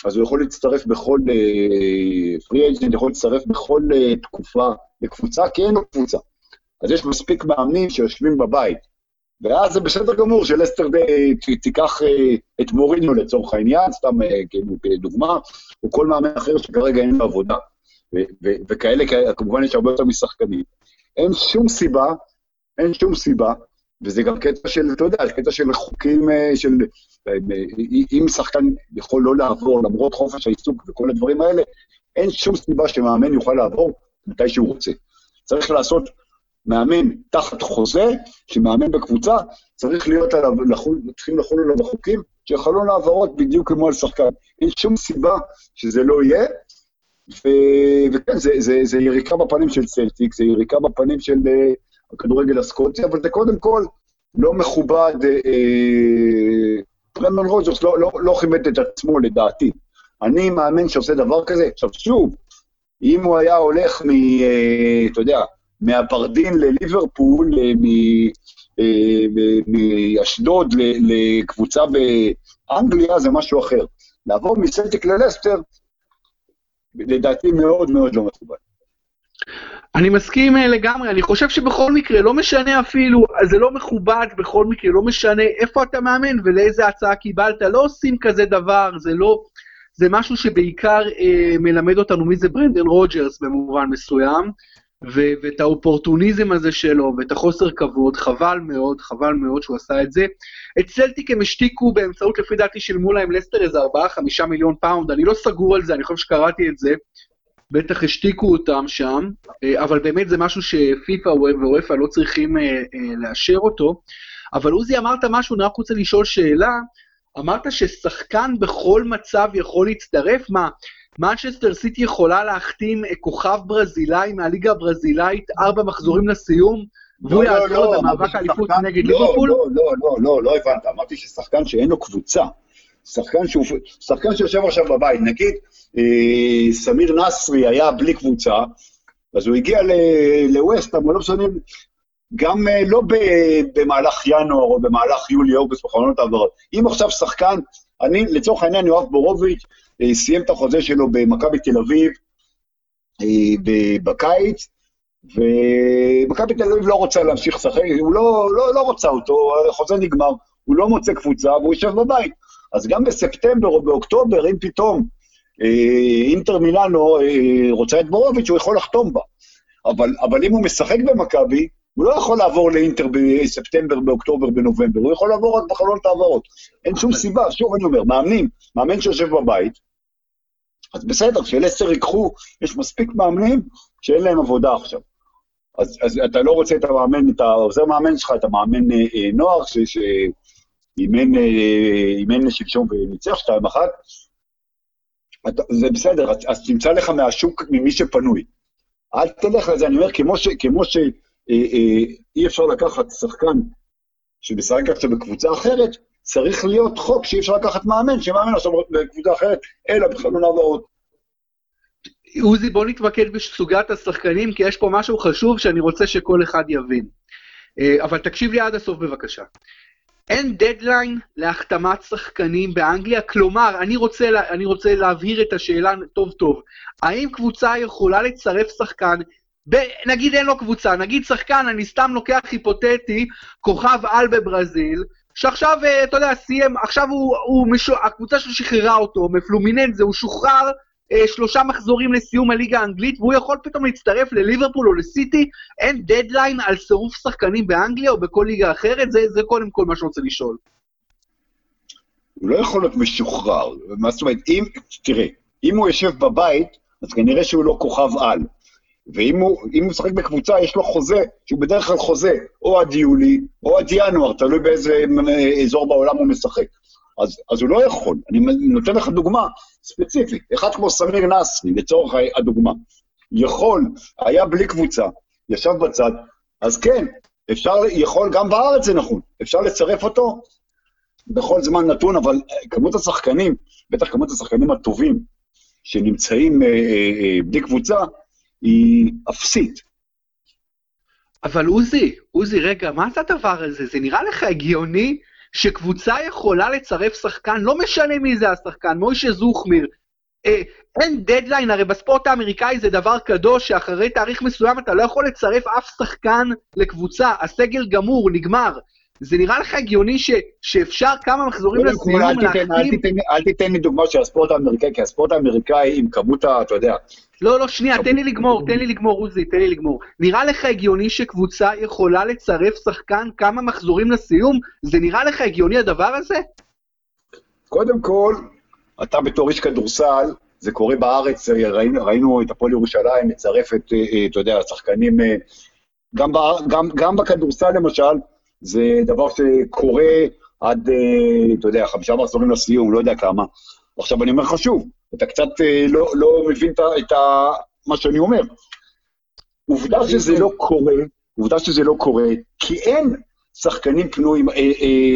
אז הוא יכול להצטרף בכל פרי אג'נט, יכול להצטרף בכל תקופה לקבוצה, כי אין לו קבוצה. אז יש מספיק מאמנים שיושבים בבית. ואז זה בסדר גמור שלסטר תיקח אה, את מוריניו לצורך העניין, סתם אה, כאילו כדוגמה, או כל מאמן אחר שכרגע אין לו עבודה. וכאלה, כמובן יש הרבה יותר משחקנים. אין שום סיבה, אין שום סיבה, וזה גם קטע של, אתה יודע, קטע של חוקים אה, של... אם שחקן יכול לא לעבור, למרות חופש העיסוק וכל הדברים האלה, אין שום סיבה שמאמן יוכל לעבור מתי שהוא רוצה. צריך לעשות מאמן תחת חוזה, שמאמן בקבוצה, צריך להיות עליו, לחול, צריכים לחול עליו החוקים שחלון העברות בדיוק כמו על שחקן. אין שום סיבה שזה לא יהיה, ו... וכן, זה, זה, זה יריקה בפנים של צלטיק, זה יריקה בפנים של uh, הכדורגל הסקוטי, אבל זה קודם כל לא מכובד, פרנדון uh, רוג'רס לא, לא, לא כיבד את עצמו לדעתי. אני מאמין שעושה דבר כזה. עכשיו שוב, אם הוא היה הולך מ... Uh, אתה יודע, מהברדין לליברפול, אה, מאשדוד לקבוצה באנגליה, זה משהו אחר. לעבור מסלטיק ללסטר, לדעתי מאוד מאוד לא מכובד. אני מסכים אה, לגמרי, אני חושב שבכל מקרה, לא משנה אפילו, זה לא מכובד בכל מקרה, לא משנה איפה אתה מאמן ולאיזה הצעה קיבלת, לא עושים כזה דבר, זה לא... זה משהו שבעיקר אה, מלמד אותנו מי זה ברנדן רוג'רס במובן מסוים. ו- ואת האופורטוניזם הזה שלו, ואת החוסר כבוד, חבל מאוד, חבל מאוד שהוא עשה את זה. את סלטיק הם השתיקו באמצעות, לפי דעתי, שילמו להם לסטר איזה 4-5 מיליון פאונד, אני לא סגור על זה, אני חושב שקראתי את זה. בטח השתיקו אותם שם, אה, אבל באמת זה משהו שפיפ"א ואופ"א לא צריכים אה, אה, לאשר אותו. אבל עוזי אמרת משהו, אני רק רוצה לשאול שאלה, אמרת ששחקן בכל מצב יכול להצטרף, מה, מנצ'סטר סיטי יכולה להחתים אה, כוכב ברזילאי מהליגה הברזילאית ארבע מחזורים לסיום, והוא לא, יעזור לא, במאבק האליפות נגד לא, ליברפול? לא, לא, לא, לא, לא הבנת, אמרתי ששחקן שאין לו קבוצה, שחקן, שהוא, שחקן שיושב עכשיו בבית, נגיד אה, סמיר נסרי היה בלי קבוצה, אז הוא הגיע לווסטהאם, הוא לא משנה, גם אה, לא במהלך ינואר או במהלך יולי-אוגוסט בחלונות העברות. אם עכשיו שחקן, אני לצורך העניין יואב בורוביץ', סיים את החוזה שלו במכבי תל אביב אה, בקיץ, ומכבי תל אביב לא רוצה להמשיך לשחק, הוא לא, לא, לא רוצה אותו, החוזה נגמר, הוא לא מוצא קבוצה והוא יושב בבית. אז גם בספטמבר או באוקטובר, אם פתאום אה, אינטר מילאנו רוצה את בורוביץ', הוא יכול לחתום בה. אבל, אבל אם הוא משחק במכבי, הוא לא יכול לעבור לאינטר בספטמבר, באוקטובר, בנובמבר, הוא יכול לעבור רק בחלון העברות. אין שום סיבה, שוב אני אומר, מאמנים, מאמן שיושב בבית, אז בסדר, שלסטר ייקחו, יש מספיק מאמנים שאין להם עבודה עכשיו. אז, אז אתה לא רוצה את המאמן, את העוזר מאמן שלך, את המאמן אה, אה נוער, שאימן אה, שלשום וניצח שתיים אחת, זה בסדר, אז, אז תמצא לך מהשוק ממי שפנוי. אל תלך לזה, אני אומר, כמו, ש, כמו שאי אה, אה, אפשר לקחת שחקן שמשחק עכשיו בקבוצה אחרת, צריך להיות חוק שאי אפשר לקחת מאמן, שמאמן עכשיו בקבוצה אחרת, אלא בחלון העברות. עוזי, בוא נתמקד בסוגת השחקנים, כי יש פה משהו חשוב שאני רוצה שכל אחד יבין. אה, אבל תקשיב לי עד הסוף בבקשה. אין דדליין להחתמת שחקנים באנגליה, כלומר, אני רוצה, אני רוצה להבהיר את השאלה טוב טוב. האם קבוצה יכולה לצרף שחקן, ב, נגיד אין לו קבוצה, נגיד שחקן, אני סתם לוקח היפותטי, כוכב על בברזיל, שעכשיו, אה, אתה יודע, סיים, עכשיו הוא, הוא משו, הקבוצה שלו שחררה אותו, מפלומיננזה, הוא שוחרר אה, שלושה מחזורים לסיום הליגה האנגלית, והוא יכול פתאום להצטרף לליברפול או לסיטי, אין דדליין על צירוף שחקנים באנגליה או בכל ליגה אחרת? זה, זה קודם כל מה שאני רוצה לשאול. הוא לא יכול להיות משוחרר. מה זאת אומרת, אם, תראה, אם הוא יושב בבית, אז כנראה שהוא לא כוכב על. ואם הוא, משחק בקבוצה, יש לו חוזה, שהוא בדרך כלל חוזה או עד יולי או עד ינואר, תלוי באיזה אה, אזור בעולם הוא משחק. אז, אז הוא לא יכול. אני נותן לך דוגמה ספציפית. אחד כמו סמיר נסרי, לצורך הדוגמה, יכול, היה בלי קבוצה, ישב בצד, אז כן, אפשר, יכול, גם בארץ זה נכון, אפשר לצרף אותו בכל זמן נתון, אבל כמות השחקנים, בטח כמות השחקנים הטובים שנמצאים אה, אה, אה, בלי קבוצה, היא אפסית. אבל עוזי, עוזי, רגע, מה זה הדבר הזה? זה נראה לך הגיוני שקבוצה יכולה לצרף שחקן, לא משנה מי זה השחקן, מוישה זוכמיר, אה, אין דדליין, הרי בספורט האמריקאי זה דבר קדוש, שאחרי תאריך מסוים אתה לא יכול לצרף אף שחקן לקבוצה, הסגל גמור, נגמר. זה נראה לך הגיוני ש, שאפשר כמה מחזורים לסיום להחתים? אל, אל תיתן לי דוגמה של הספורט האמריקאי, כי הספורט האמריקאי עם כמות ה... אתה יודע. לא, לא, שנייה, תן לי לגמור, תן לי לגמור, עוזי, תן לי לגמור. נראה לך הגיוני שקבוצה יכולה לצרף שחקן כמה מחזורים לסיום? זה נראה לך הגיוני הדבר הזה? קודם כל, אתה בתור איש כדורסל, זה קורה בארץ, ראינו, ראינו את הפועל ירושלים מצרפת, אה, אה, אתה יודע, שחקנים, אה, גם, גם, גם בכדורסל למשל, זה דבר שקורה עד, אתה יודע, חמישה מחזורים לסיום, לא יודע כמה. עכשיו, אני אומר לך שוב, אתה קצת לא, לא מבין את, את ה, מה שאני אומר. עובדה שזה לא קורה, עובדה שזה לא קורה, כי אין שחקנים פנויים.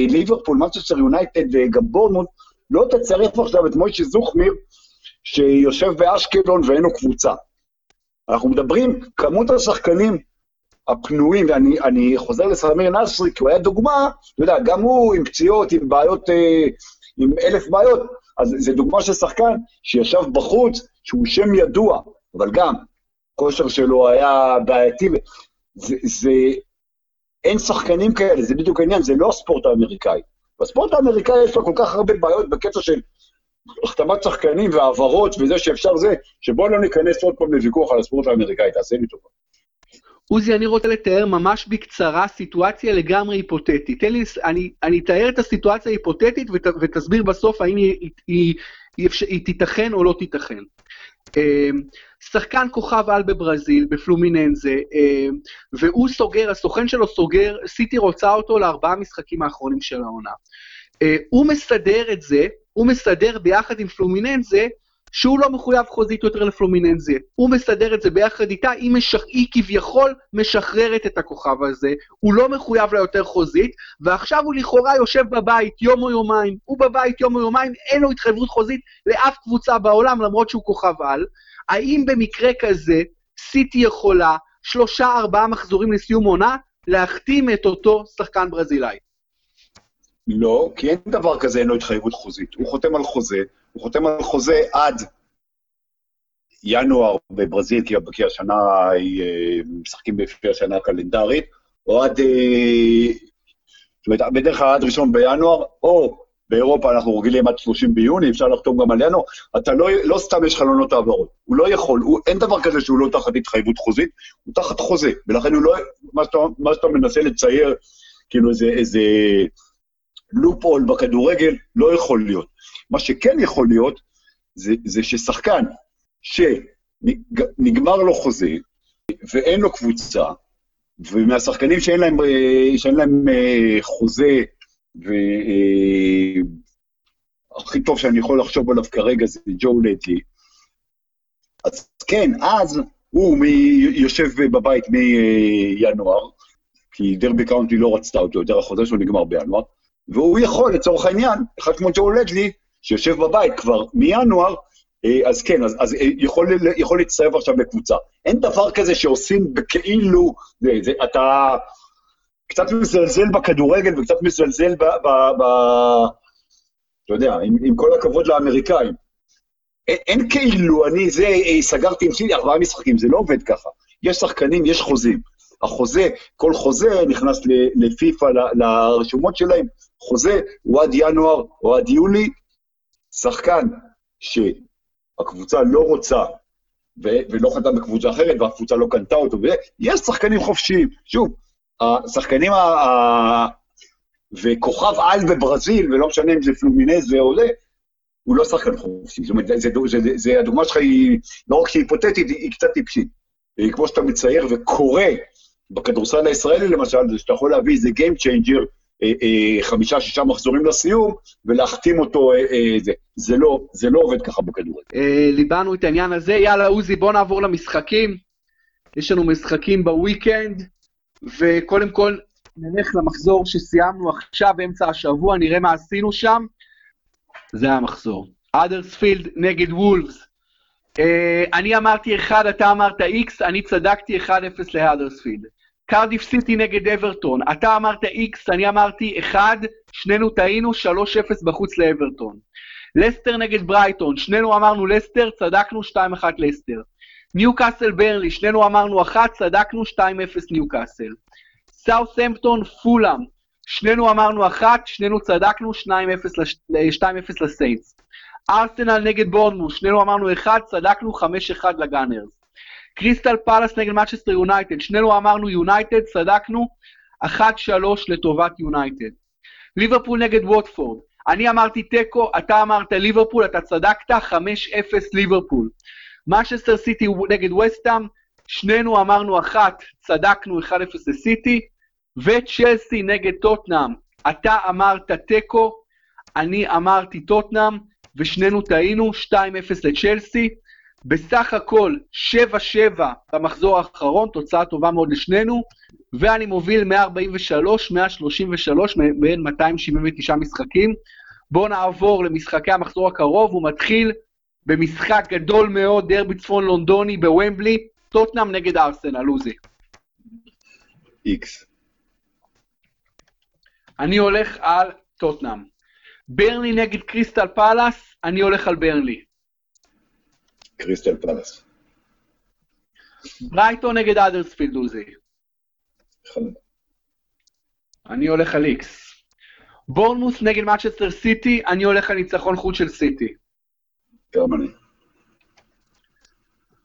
ליברפול, מצ'סטר יונייטד וגם בורנמוט, לא תצרף עכשיו את מוישה זוכמיר, שיושב באשקלון ואין לו קבוצה. אנחנו מדברים, כמות השחקנים הפנויים, ואני חוזר לסמיר נסרי, כי הוא היה דוגמה, אתה יודע, גם הוא עם פציעות, עם בעיות, אה, עם אלף בעיות, אז זה דוגמה של שחקן שישב בחוץ, שהוא שם ידוע, אבל גם, כושר שלו היה בעייתי. זה, זה, אין שחקנים כאלה, זה בדיוק העניין, זה לא הספורט האמריקאי. בספורט האמריקאי יש לו כל כך הרבה בעיות בקטע של החתמת שחקנים והעברות וזה שאפשר זה, שבואו לא ניכנס עוד פעם לוויכוח על הספורט האמריקאי, תעשה לי טובה. עוזי, אני רוצה לתאר ממש בקצרה סיטואציה לגמרי היפותטית. תן לי, אני, אני אתאר את הסיטואציה ההיפותטית ות, ותסביר בסוף האם היא, היא, היא, היא, היא תיתכן או לא תיתכן. אמ, שחקן כוכב על בברזיל, בפלומיננזה, אמ, והוא סוגר, הסוכן שלו סוגר, סיטי רוצה אותו לארבעה משחקים האחרונים של העונה. אה, הוא מסדר את זה, הוא מסדר ביחד עם פלומיננזה, שהוא לא מחויב חוזית יותר לפלומיננזה. הוא מסדר את זה ביחד איתה, היא, משח... היא כביכול משחררת את הכוכב הזה, הוא לא מחויב לה יותר חוזית, ועכשיו הוא לכאורה יושב בבית יום או יומיים, הוא בבית יום או יומיים, אין לו התחייבות חוזית לאף קבוצה בעולם, למרות שהוא כוכב על. האם במקרה כזה, סיטי יכולה, שלושה ארבעה מחזורים לסיום עונה, להחתים את אותו שחקן ברזילאי? לא, כי אין דבר כזה, אין לו התחייבות חוזית. הוא חותם על חוזה, הוא חותם על חוזה עד ינואר בברזיל, כי, השנה היא, אה, משחקים לפי השנה הקלנדרית, או עד, אה, זאת אומרת, בדרך כלל עד ראשון בינואר, או באירופה אנחנו רגילים עד 30 ביוני, אפשר לחתום גם על ינואר, אתה לא, לא סתם יש חלונות העברות, הוא לא יכול, הוא, אין דבר כזה שהוא לא תחת התחייבות חוזית, הוא תחת חוזה, ולכן הוא לא, מה שאתה, מה שאתה מנסה לצייר, כאילו איזה, איזה לופול בכדורגל, לא יכול להיות. מה שכן יכול להיות, זה, זה ששחקן שנגמר לו חוזה, ואין לו קבוצה, ומהשחקנים שאין להם, שאין להם אה, חוזה, והכי אה, טוב שאני יכול לחשוב עליו כרגע זה ג'ו לטלי, אז כן, אז הוא מ... יושב בבית מינואר, כי דרבי קאונטי לא רצתה אותו יותר, החוזה שלו נגמר בינואר, והוא יכול, לצורך העניין, אחד כמו ג'ו לדלי, שיושב בבית כבר מינואר, אה, אז כן, אז, אז אה, יכול, יכול להצטרף עכשיו לקבוצה. אין דבר כזה שעושים בכאילו, זה, זה, אתה קצת מזלזל בכדורגל וקצת מזלזל ב... ב, ב אתה יודע, עם, עם כל הכבוד לאמריקאים. אין, אין כאילו, אני זה, אה, סגרתי עם סיטי ארבעה משחקים, זה לא עובד ככה. יש שחקנים, יש חוזים. החוזה, כל חוזה נכנס לפיפ"א, לרשומות שלהם, חוזה הוא עד ינואר או עד יולי, שחקן שהקבוצה לא רוצה ו- ולא חתם בקבוצה אחרת והקבוצה לא קנתה אותו, ויש שחקנים חופשיים. שוב, השחקנים ה... וכוכב על בברזיל, ולא משנה אם זה פלומינז או זה, הוא לא שחקן חופשי. זאת אומרת, זה, זה, זה, זה, זה, הדוגמה שלך היא, לא רק שהיא היפותטית, היא קצת טיפשית. כמו שאתה מצייר וקורא בכדורסל הישראלי למשל, זה שאתה יכול להביא איזה Game Changer, אה, אה, חמישה, שישה מחזורים לסיום, ולהחתים אותו, אה, זה. זה לא, זה לא עובד ככה בכדורגל. ליבנו את העניין הזה. יאללה, עוזי, בוא נעבור למשחקים. יש לנו משחקים בוויקנד, וקודם כל נלך למחזור שסיימנו עכשיו, באמצע השבוע, נראה מה עשינו שם. זה המחזור. אדרספילד נגד וולפס. אני אמרתי 1, אתה אמרת X, אני צדקתי 1-0 להאדרספילד. קרדיף סיטי נגד אברטון, אתה אמרת X, אני אמרתי 1, שנינו טעינו, 3-0 בחוץ לאברטון. לסטר נגד ברייטון, שנינו אמרנו לסטר, צדקנו 2-1 לסטר. ניו קאסל ברנלי, שנינו אמרנו 1, צדקנו 2-0 ניו קאסל. סאות'המפטון פולאם, שנינו אמרנו 1, שנינו צדקנו 2-0 לסיינטס. ארסנל נגד בורנמות', שנינו אמרנו 1, צדקנו 5-1 לגאנרס. קריסטל פלאס נגד מנצ'סטר יונייטד, שנינו אמרנו יונייטד, צדקנו 1-3 לטובת יונייטד. ליברפול נגד ווטפורד, אני אמרתי תיקו, אתה אמרת ליברפול, אתה צדקת 5-0 ליברפול. מצ'סטר סיטי נגד וסטאם, שנינו אמרנו 1, צדקנו 1-0 לסיטי, וצ'לסי נגד טוטנאם, אתה אמרת תיקו, אני אמרתי טוטנאם, ושנינו טעינו, 2-0 לצ'לסי. בסך הכל 7-7 במחזור האחרון, תוצאה טובה מאוד לשנינו, ואני מוביל 143, 133 בין 279 משחקים. בואו נעבור למשחקי המחזור הקרוב, הוא מתחיל במשחק גדול מאוד, דרבי צפון לונדוני בוומבלי, טוטנאם נגד ארסנל, עוזי. איקס. אני הולך על טוטנאם. ברנלי נגד קריסטל פאלאס, אני הולך על ברנלי. קריסטל פלאס. ברייטון נגד האדרספילד, עוזי. אני הולך על איקס. בורנמות' נגד מנצ'סטר סיטי, אני הולך על ניצחון חוץ של סיטי. גם אני.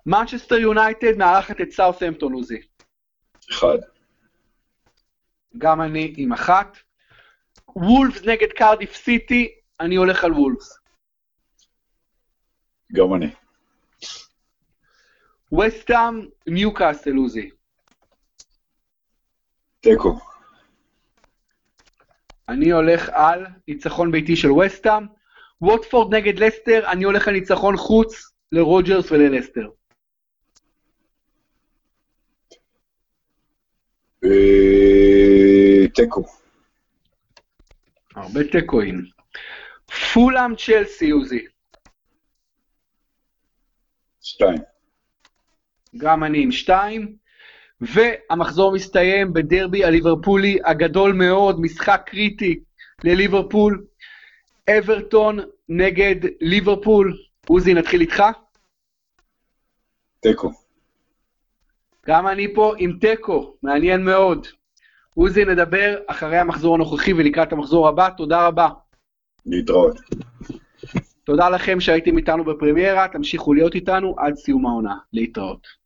מנצ'סטר יונייטד מארחת את סאות'המפטון, עוזי. אחד. גם אני עם אחת. וולפס נגד קרדיף סיטי, אני הולך על וולפס. גם אני. ווסטהאם, ניוקאסל, עוזי. תיקו. אני הולך על ניצחון ביתי של וסטאם. ווטפורד נגד לסטר, אני הולך על ניצחון חוץ לרוג'רס וללסטר. אה, תיקו. הרבה תיקואים. פולאם צ'לסי, עוזי. שתיים. גם אני עם שתיים. והמחזור מסתיים בדרבי הליברפולי הגדול מאוד, משחק קריטי לליברפול. אברטון נגד ליברפול. עוזי, נתחיל איתך? תיקו. גם אני פה עם תיקו, מעניין מאוד. עוזי, נדבר אחרי המחזור הנוכחי ולקראת המחזור הבא. תודה רבה. להתראות. תודה לכם שהייתם איתנו בפרמיירה, תמשיכו להיות איתנו עד סיום העונה. להתראות.